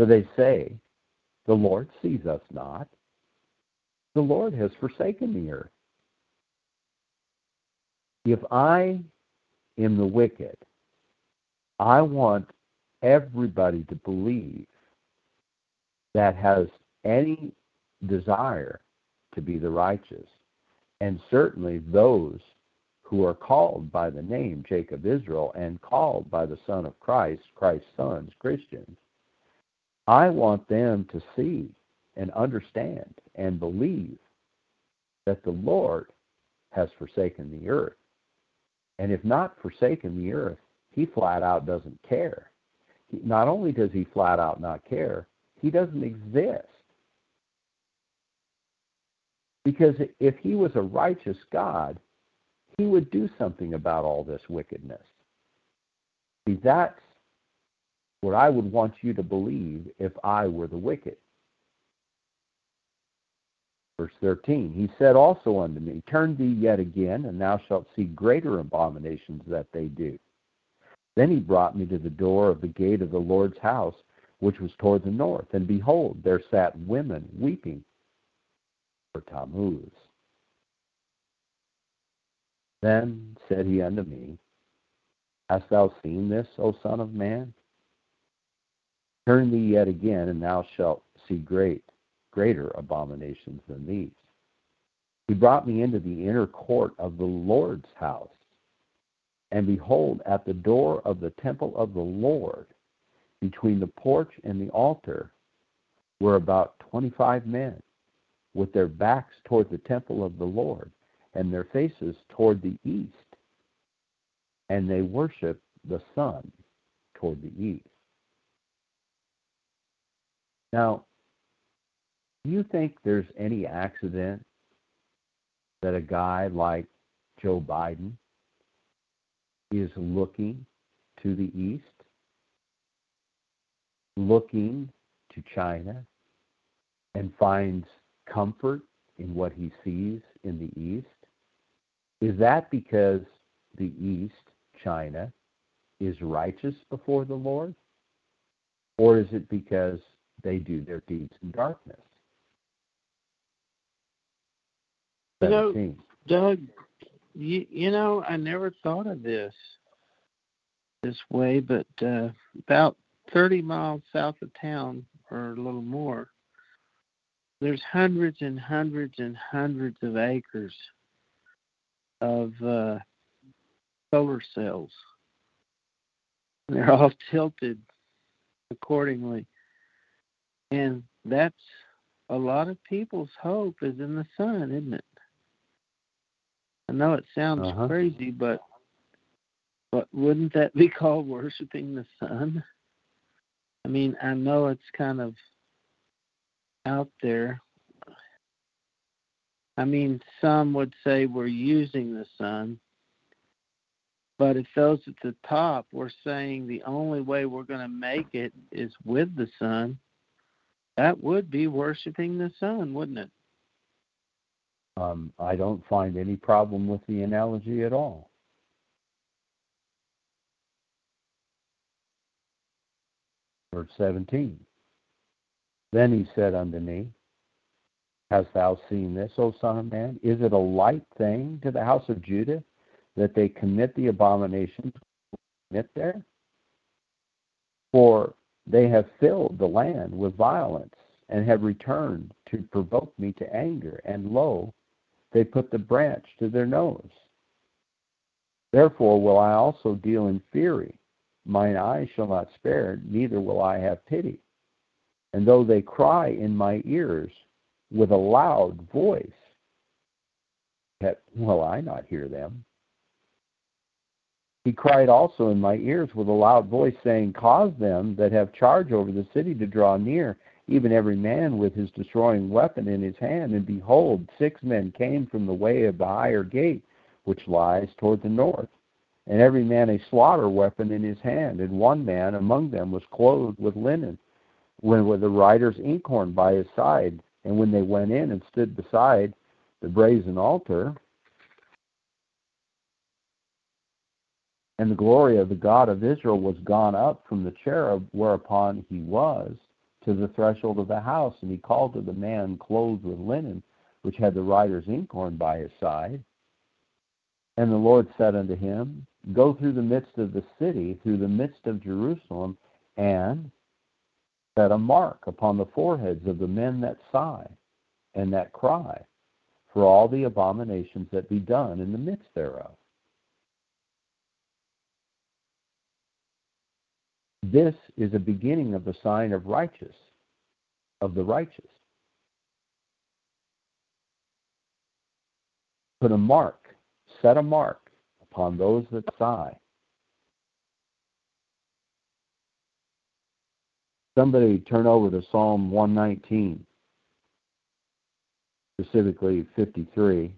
So they say, The Lord sees us not. The Lord has forsaken the earth. If I am the wicked, I want everybody to believe that has any desire to be the righteous, and certainly those who are called by the name Jacob Israel and called by the Son of Christ, Christ's sons, Christians. I want them to see and understand and believe that the Lord has forsaken the earth. And if not forsaken the earth, he flat out doesn't care. He, not only does he flat out not care, he doesn't exist. Because if he was a righteous God, he would do something about all this wickedness. See, that's what I would want you to believe if I were the wicked. Verse 13, he said also unto me, Turn thee yet again, and thou shalt see greater abominations that they do. Then he brought me to the door of the gate of the Lord's house, which was toward the north. And behold, there sat women weeping for Tammuz. Then said he unto me, Hast thou seen this, O Son of Man? Turn thee yet again, and thou shalt see great, greater abominations than these. He brought me into the inner court of the Lord's house. And behold, at the door of the temple of the Lord, between the porch and the altar, were about twenty five men with their backs toward the temple of the Lord and their faces toward the east. And they worshiped the sun toward the east. Now, do you think there's any accident that a guy like Joe Biden is looking to the east, looking to China, and finds comfort in what he sees in the East? Is that because the East, China, is righteous before the Lord? Or is it because they do their deeds in darkness? You know, Doug, you, you know, I never thought of this this way, but uh, about 30 miles south of town, or a little more. There's hundreds and hundreds and hundreds of acres of uh, solar cells. They're all tilted accordingly. And that's a lot of people's hope is in the sun, isn't it? I know it sounds Uh-huh. crazy, but but wouldn't that be called worshiping the sun? I mean, I know it's kind of out there. I mean, some would say we're using the sun, but if those at the top were saying the only way we're going to make it is with the sun, that would be worshiping the sun, wouldn't it? Um, I don't find any problem with the analogy at all. Verse 17. Then he said unto me, Hast thou seen this, O Son of Man? Is it a light thing to the house of Judah that they commit the abominations commit there? For they have filled the land with violence and have returned to provoke me to anger, and lo, they put the branch to their nose. Therefore will I also deal in fury. Mine eye shall not spare, neither will I have pity. And though they cry in my ears with a loud voice, yet will I not hear them. He cried also in my ears with a loud voice, saying, Cause them that have charge over the city to draw near, even every man with his destroying weapon in his hand. And behold, six men came from the way of the higher gate, which lies toward the north, and every man a slaughter weapon in his hand. And one man among them was clothed with linen, with the writer's inkhorn by his side. And when they went in and stood beside the brazen altar, and the glory of the God of Israel was gone up from the cherub whereupon he was to the threshold of the house, and he called to the man clothed with linen, which had the writer's inkhorn by his side. And the Lord said unto him, Go through the midst of the city, through the midst of Jerusalem, and set a mark upon the foreheads of the men that sigh and that cry for all the abominations that be done in the midst thereof. This is a beginning of the sign of righteous, of the righteous. Put a mark, set a mark upon those that sigh. Somebody turn over to Psalm 119, specifically 53.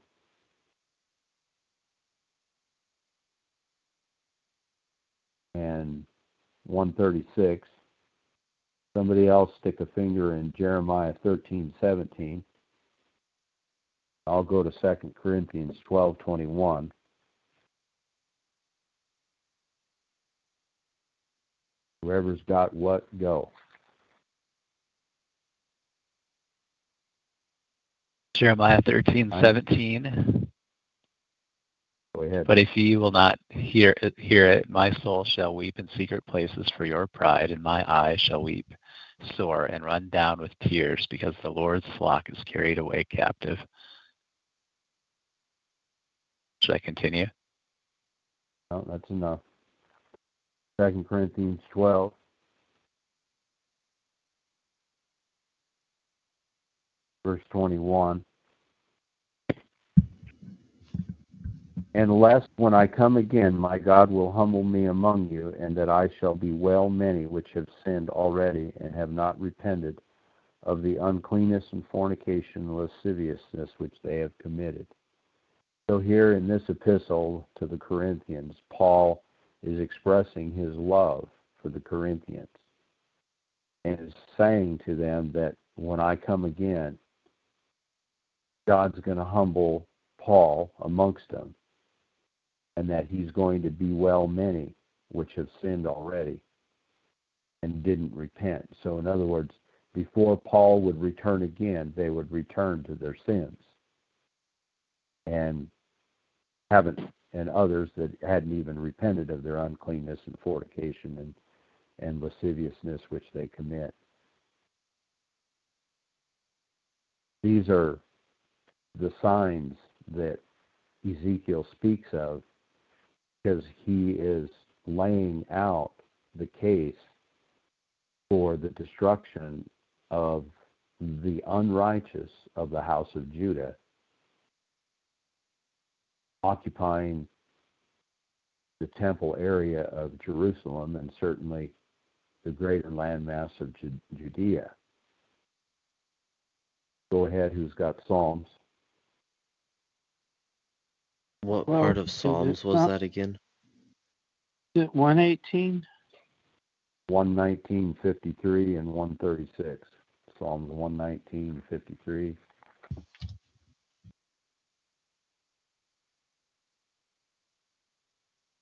And 136. Somebody else stick a finger in Jeremiah 13, 17. I'll go to 2 Corinthians 12, 21. Whoever's got what, go. Jeremiah 13, 17. But if ye will not hear it, hear it, my soul shall weep in secret places for your pride, and my eye shall weep sore and run down with tears, because the Lord's flock is carried away captive. Should I continue? No, that's enough. Second Corinthians 12. Verse 21. And lest when I come again, my God will humble me among you, and that I shall be well many which have sinned already and have not repented of the uncleanness and fornication and lasciviousness which they have committed. So here in this epistle to the Corinthians, Paul is expressing his love for the Corinthians and is saying to them that when I come again, God's going to humble Paul amongst them and that he's going to be well many which have sinned already and didn't repent. So, in other words, before Paul would return again, they would return to their sins and haven't, and others that hadn't even repented of their uncleanness and fornication and, and lasciviousness which they commit. These are the signs that Ezekiel speaks of because he is laying out the case for the destruction of the unrighteous of the house of Judah occupying the temple area of Jerusalem and certainly the greater landmass of Judea. Go ahead, who's got Psalms? What Well, part of Psalms was not- that again? Is it 118? 119, 53, and 136. Psalms 119, 53.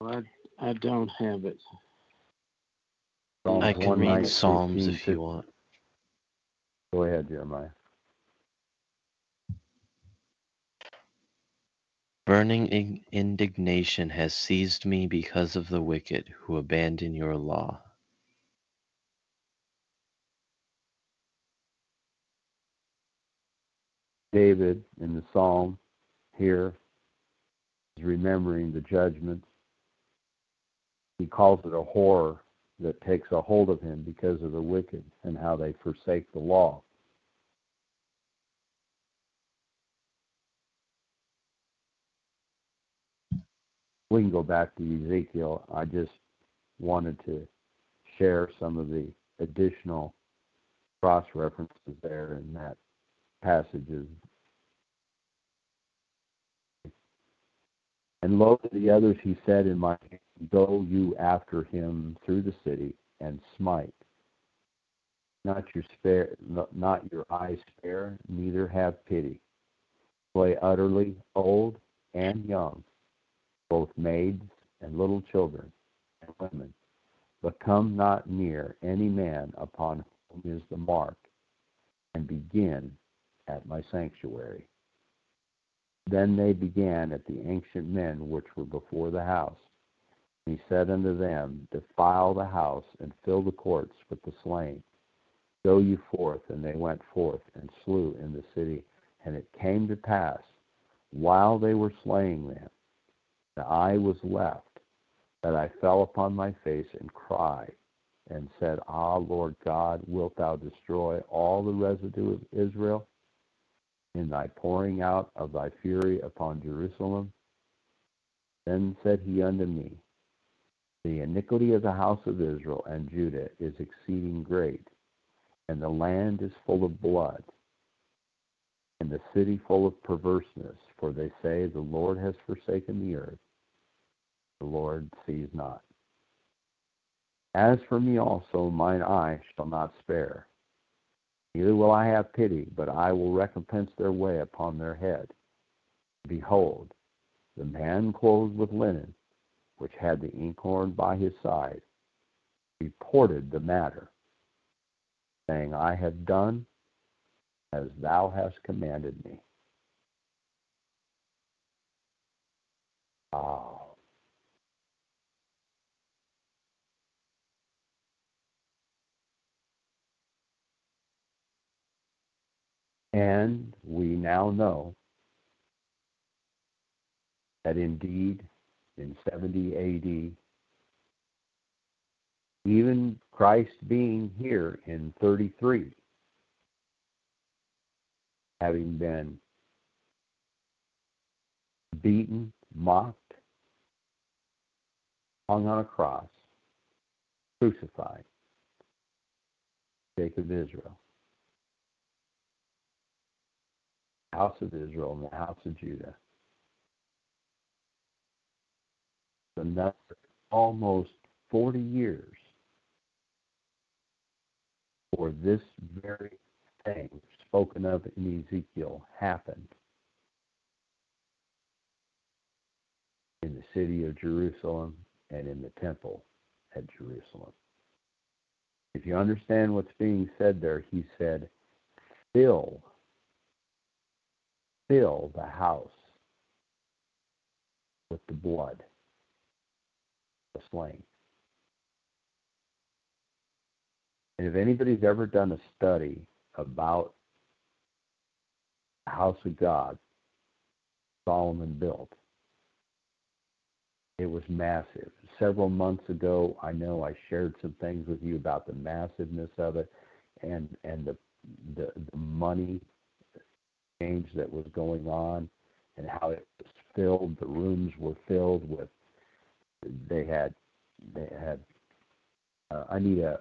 Well, I, I don't have it. Psalms I can read Psalms if you want. Go ahead, Jeremiah. Burning indignation has seized me because of the wicked who abandon your law. David in the psalm here is remembering the judgments. He calls it a horror that takes a hold of him because of the wicked and how they forsake the law. We can go back to Ezekiel. I just wanted to share some of the additional cross references there in that passages. And lo to the others he said in my Go you after him through the city and smite. Not your spare not your eyes spare, neither have pity. Slay utterly old and young, both maids and little children and women. But come not near any man upon whom is the mark, and begin at my sanctuary. Then they began at the ancient men which were before the house. And he said unto them, Defile the house, and fill the courts with the slain. Go you forth. And they went forth, and slew in the city. And it came to pass, while they were slaying them, that I was left, that I fell upon my face and cried, and said, Ah, Lord God, wilt thou destroy all the residue of Israel? in thy pouring out of thy fury upon Jerusalem? Then said he unto me, The iniquity of the house of Israel and Judah is exceeding great, and the land is full of blood, and the city full of perverseness, for they say, The Lord has forsaken the earth, the Lord sees not. As for me also, mine eye shall not spare Neither will I have pity, but I will recompense their way upon their head. Behold, the man clothed with linen, which had the inkhorn by his side, reported the matter, saying, I have done as thou hast commanded me. Ah. And we now know that indeed in 70 AD, even Christ being here in 33, having been beaten, mocked, hung on a cross, crucified, of Israel. House of Israel and the house of Judah. Another almost 40 years for this very thing spoken of in Ezekiel happened in the city of Jerusalem and in the temple at Jerusalem. If you understand what's being said there, he said, fill fill the house with the blood of slain. And if anybody's ever done a study about the house of God Solomon built. It was massive. Several months ago, I know I shared some things with you about the massiveness of it and and the the, the money change that was going on and how it was filled. The rooms were filled with. They had they had. Uh, I need a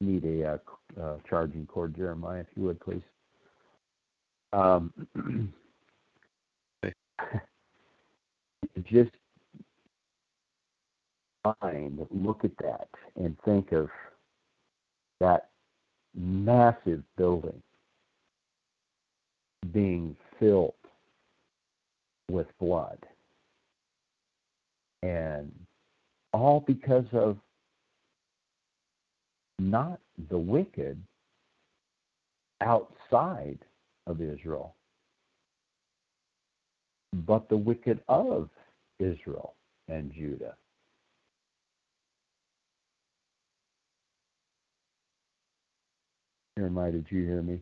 need a uh, uh, charging cord, Jeremiah, if you would please. Um, just mind, look at that and think of that massive building being filled with blood. And all because of not the wicked outside of Israel, but the wicked of Israel and Judah. Jeremiah, did you hear me?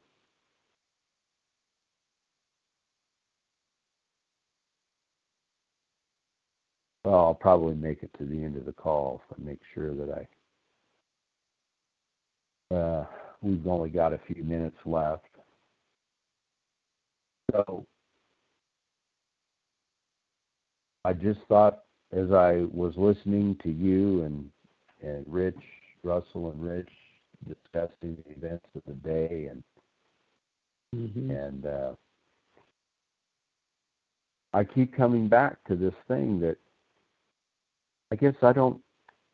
Well, I'll probably make it to the end of the call if I make sure that I. Uh, we've only got a few minutes left. So I just thought as I was listening to you and and Rich, Russell and Rich discussing the events of the day and Mm-hmm. and uh, I keep coming back to this thing that I guess I don't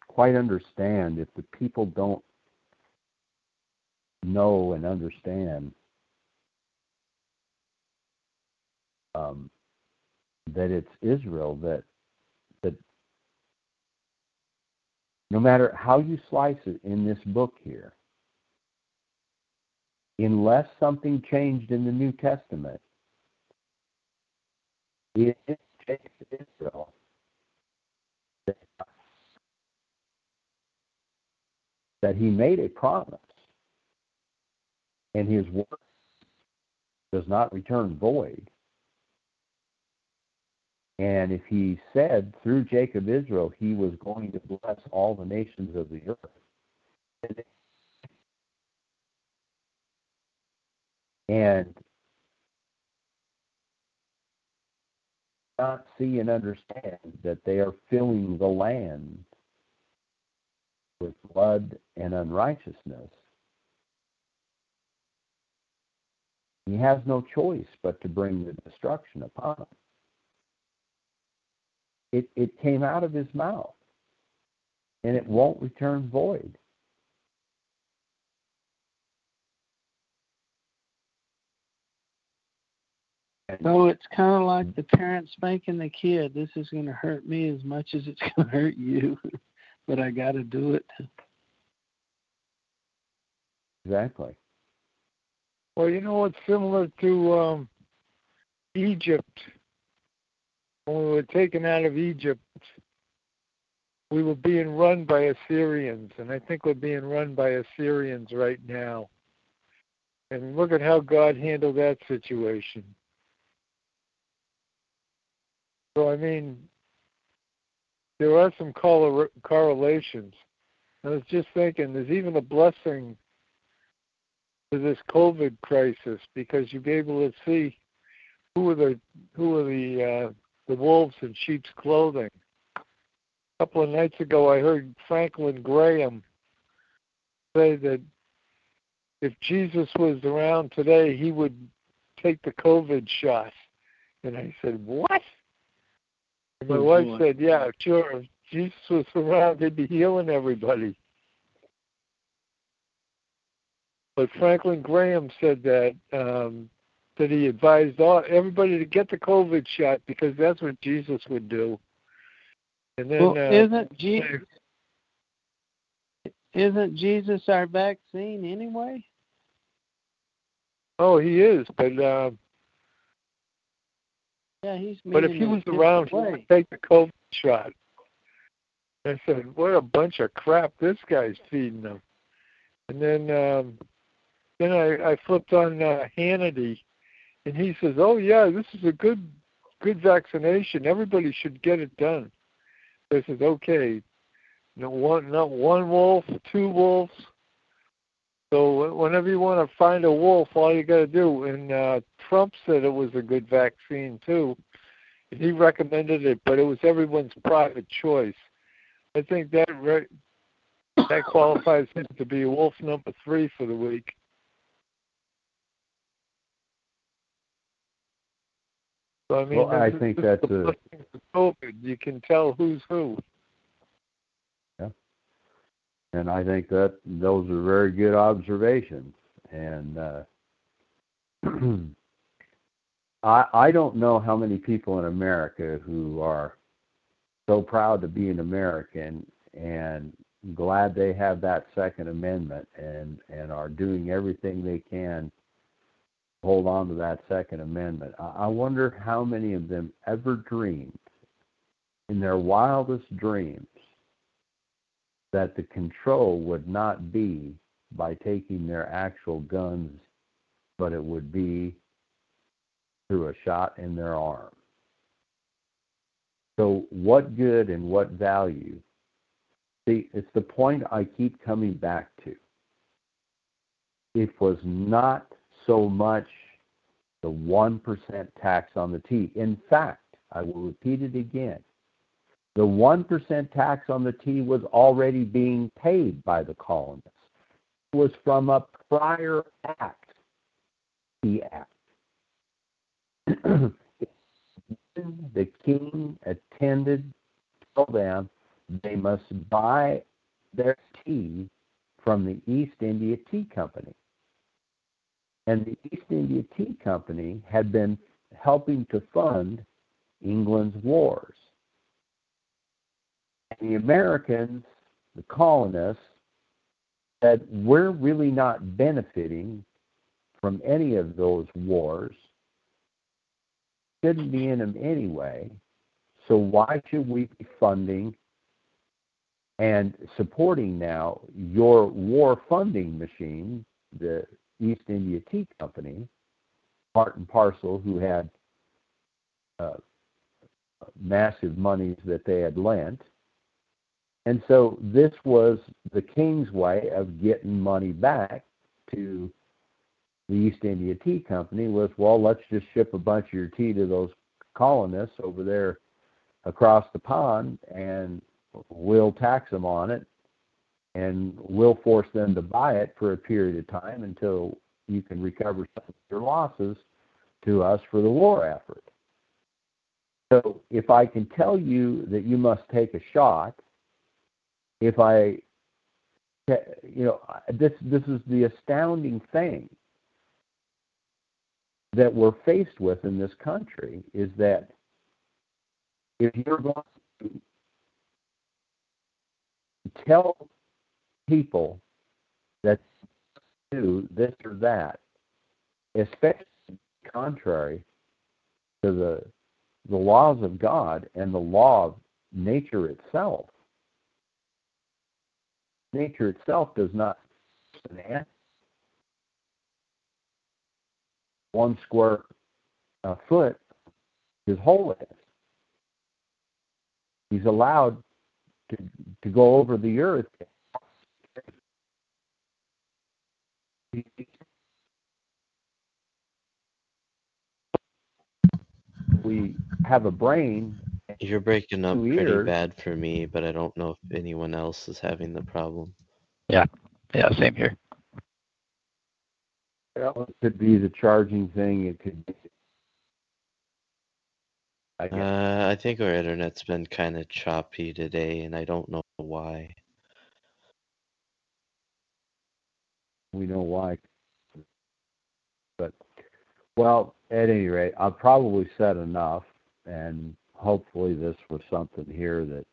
quite understand if the people don't know and understand um, that it's Israel that that no matter how you slice it in this book here, unless something changed in the New Testament, it takes Israel that he made a promise and his word does not return void. And if he said through Jacob Israel he was going to bless all the nations of the earth, and not see and understand that they are filling the land with blood and unrighteousness, he has no choice but to bring the destruction upon them. It, it came out of his mouth, and it won't return void. So it's kind of like the parent spanking the kid. This is going to hurt me as much as it's going to hurt you, but I got to do it. Exactly. Well, you know, it's similar to um, Egypt. When we were taken out of Egypt, we were being run by Assyrians, and I think we're being run by Assyrians right now. And look at how God handled that situation. So, I mean, there are some correlations. I was just thinking, there's even a blessing to this COVID crisis because you'll be able to see who are the who are the uh, the wolves in sheep's clothing. A couple of nights ago, I heard Franklin Graham say that if Jesus was around today, he would take the COVID shot. And I said, "What?" My wife said, "Yeah, sure. Jesus was around, he'd be healing everybody." But Franklin Graham said that um, that he advised all everybody to get the COVID shot because that's what Jesus would do. And then well, uh, isn't Jesus isn't Jesus our vaccine anyway? oh, he is, but uh, Yeah, he's. but if he was around, he would take the COVID shot. I said, "What a bunch of crap this guy's feeding them." And then um, then I, I flipped on uh, Hannity, and he says, "Oh yeah, this is a good good vaccination. Everybody should get it done." So I says, "Okay, no one, not one wolf, two wolves." So whenever you want to find a wolf, all you got to do. And uh, Trump said it was a good vaccine too. He recommended it, but it was everyone's private choice. I think that re- that qualifies him to be wolf number three for the week. So I mean, Well, I think that's the a- COVID. You can tell who's who. And I think that those are very good observations. And uh, I I don't know how many people in America who are so proud to be an American and glad they have that Second Amendment and and are doing everything they can hold on to that Second Amendment. I, I wonder how many of them ever dreamed in their wildest dreams that the control would not be by taking their actual guns, but it would be through a shot in their arm. So, what good and what value? See, it's the point I keep coming back to. It was not so much the 1% tax on the tea. In fact, I will repeat it again the 1% tax on the tea was already being paid by the colonists. It was from a prior act, the act. the king attended told them they must buy their tea from the East India Tea Company. And the East India Tea Company had been helping to fund England's wars. The Americans, the colonists, said, we're really not benefiting from any of those wars. Shouldn't be in them anyway. So why should we be funding and supporting now your war funding machine, the East India Tea Company, part and parcel, who had uh, massive monies that they had lent, and so this was the king's way of getting money back to the East India Tea Company was, well, let's just ship a bunch of your tea to those colonists over there across the pond and we'll tax them on it and we'll force them to buy it for a period of time until you can recover some of your losses to us for the war effort. So if I can tell you that you must take a shot if I, you know, this this is the astounding thing that we're faced with in this country is that if you're going to tell people that do this or that, especially contrary to the the laws of God and the law of nature itself, nature itself does not an one square uh, foot is hole is. He's allowed to to go over the earth. We have a brain You're breaking up Two pretty ears. bad for me, but I don't know if anyone else is having the problem. Yeah, Yeah, same here. Yeah. It could be the charging thing. It could be. I guess. Uh, I think our internet's been kind of choppy today, and I don't know why. we know why. But well, at any rate, I've probably said enough, and hopefully this was something here that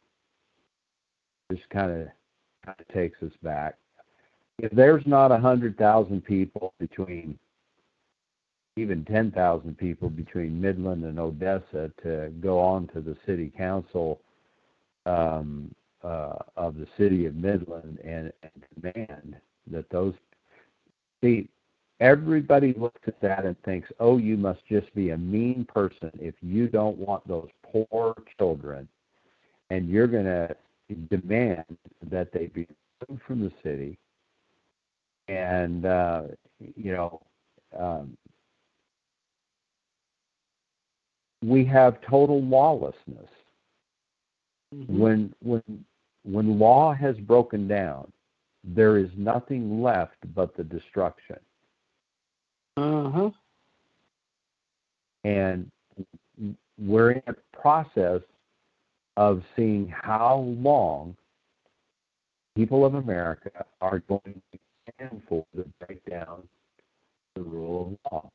just kind of takes us back. If there's not a hundred thousand people between, even ten thousand people between Midland and Odessa to go on to the city council um, uh, of the city of Midland and, and demand that those see everybody looks at that and thinks, oh, you must just be a mean person if you don't want those poor children and you're going to demand that they be removed from the city and, uh, you know, um, we have total lawlessness. Mm-hmm. When when when law has broken down, there is nothing left but the destruction. Uh huh. And we're in a process of seeing how long people of America are going to stand for the break down the rule of law.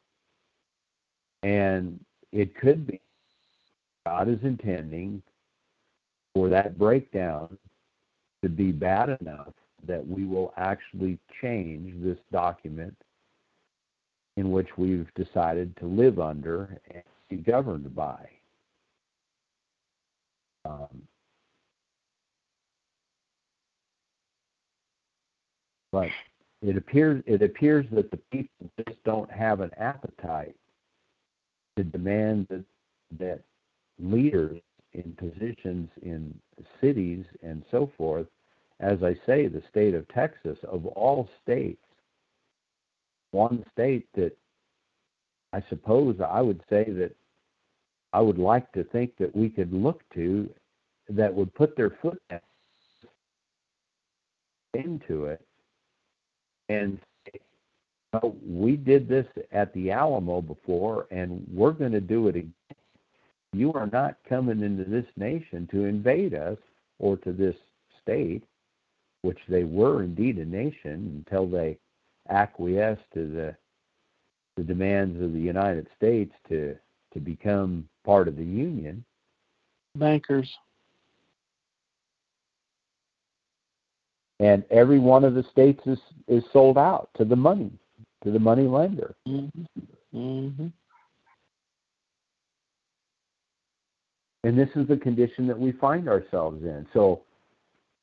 And it could be God is intending for that breakdown to be bad enough that we will actually change this document in which we've decided to live under and be governed by. Um, but it appears it appears that the people just don't have an appetite to demand that that leaders in positions in cities and so forth, as I say, the state of Texas, of all states, one state that I suppose I would say that I would like to think that we could look to that would put their foot into it and say, well, we did this at the Alamo before and we're going to do it again. You are not coming into this nation to invade us or to this state, which they were indeed a nation until they acquiesced to the the demands of the United States to to become part of the Union. Bankers. And every one of the states is is sold out to the money, to the money lender. Mm-hmm. Mm-hmm. And this is the condition that we find ourselves in. So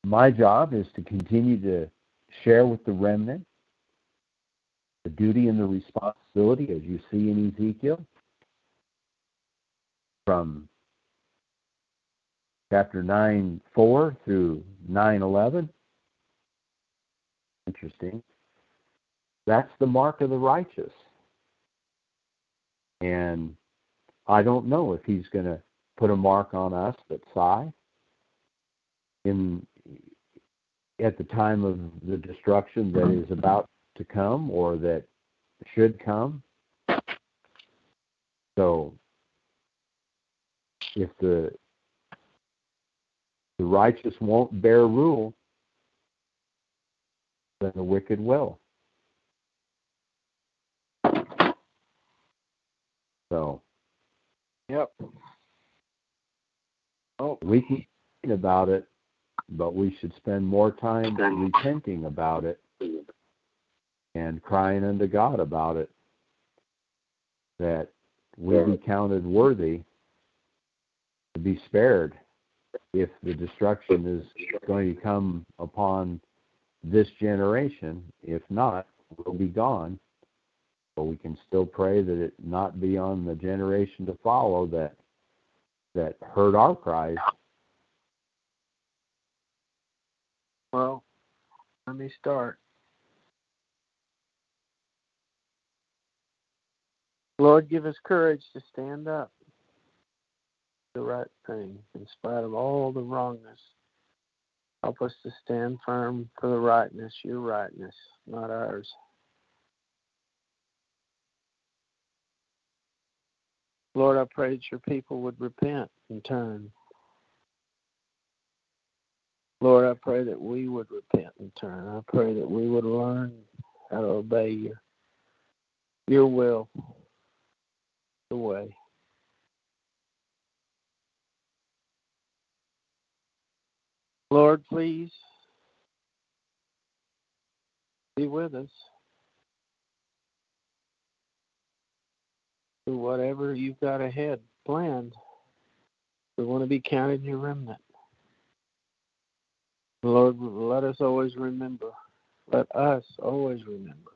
my job is to continue to share with the remnant the duty and the responsibility, as you see in Ezekiel, from chapter 9 4 through 9 11. Interesting. That's the mark of the righteous. And I don't know if he's going to put a mark on us that sigh in at the time of the destruction that is about to come or that should come. So if the the righteous won't bear rule, then the wicked will. So Yep. Oh, we can think about it, but we should spend more time repenting about it and crying unto God about it that we be counted worthy to be spared if the destruction is going to come upon this generation. If not, we'll be gone. But we can still pray that it not be on the generation to follow that that heard our cries. well, let me start. Lord, give us courage to stand up the right thing in spite of all the wrongness. Help us to stand firm for the rightness, your rightness, not ours. Lord, I pray that your people would repent and turn. Lord, I pray that we would repent and turn. I pray that we would learn how to obey your, your will, the way. Lord, please be with us. To whatever you've got ahead planned, we want to be counted in your remnant. Lord, let us always remember. Let us always remember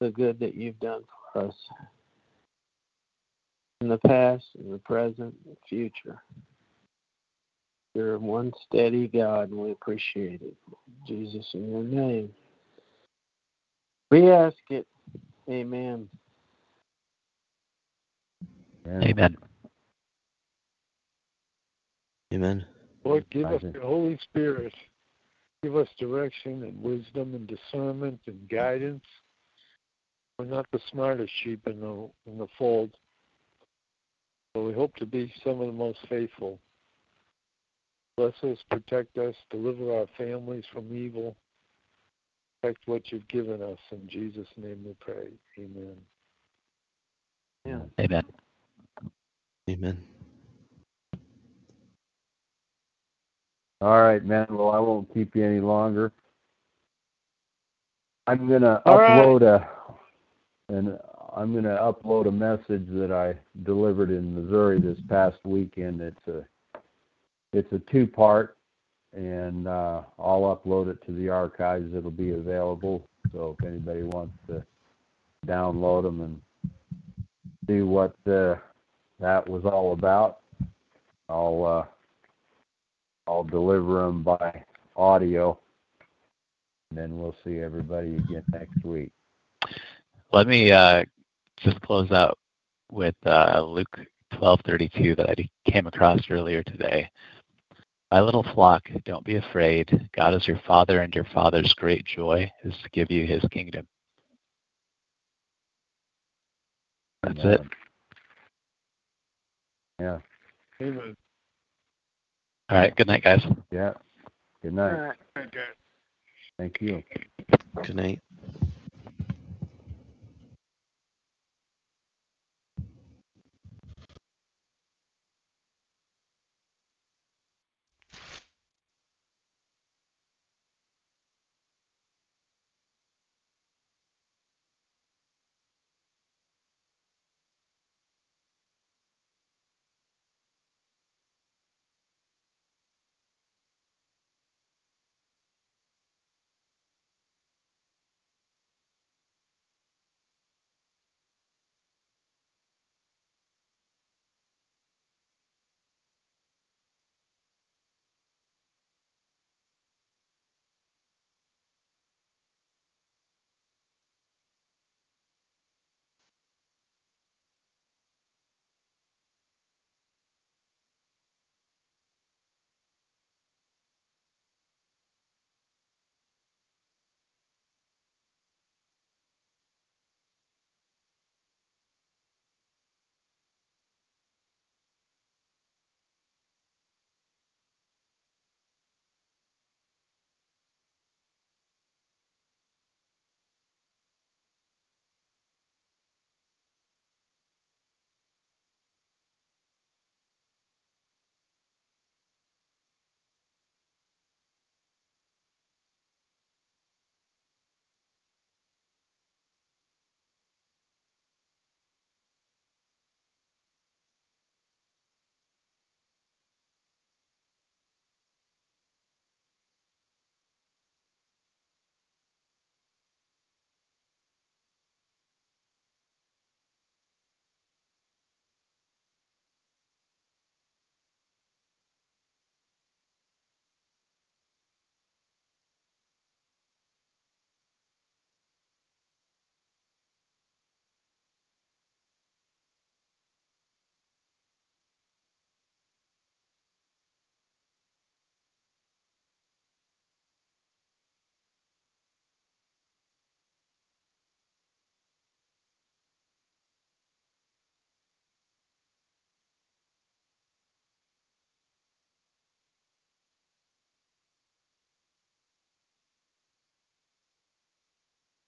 the good that you've done for us in the past, in the present, and the future. You're one steady God, and we appreciate it. Jesus, in your name. We ask it. Amen. Amen. Amen. Lord, give us the Holy Spirit. Give us direction and wisdom and discernment and guidance. We're not the smartest sheep in the in the fold, but we hope to be some of the most faithful. Bless us, protect us, deliver our families from evil. Protect what you've given us. In Jesus' name we pray. Amen. Amen. Amen. All right, man. Well, I won't keep you any longer. I'm gonna All right. upload a, and I'm gonna upload a message that I delivered in Missouri this past weekend. It's a, it's a two-part, and uh, I'll upload it to the archives. It'll be available. So if anybody wants to download them and see what uh, that was all about, I'll. Uh, I'll deliver them by audio, and then we'll see everybody again next week. Let me uh, just close out with uh, Luke 12:32 that I came across earlier today. My little flock, don't be afraid. God is your Father, and your Father's great joy is to give you His kingdom. That's And, it. Yeah, Amen. All right. Good night, guys. yeah. Good night. right. Okay. Thank you. Good night.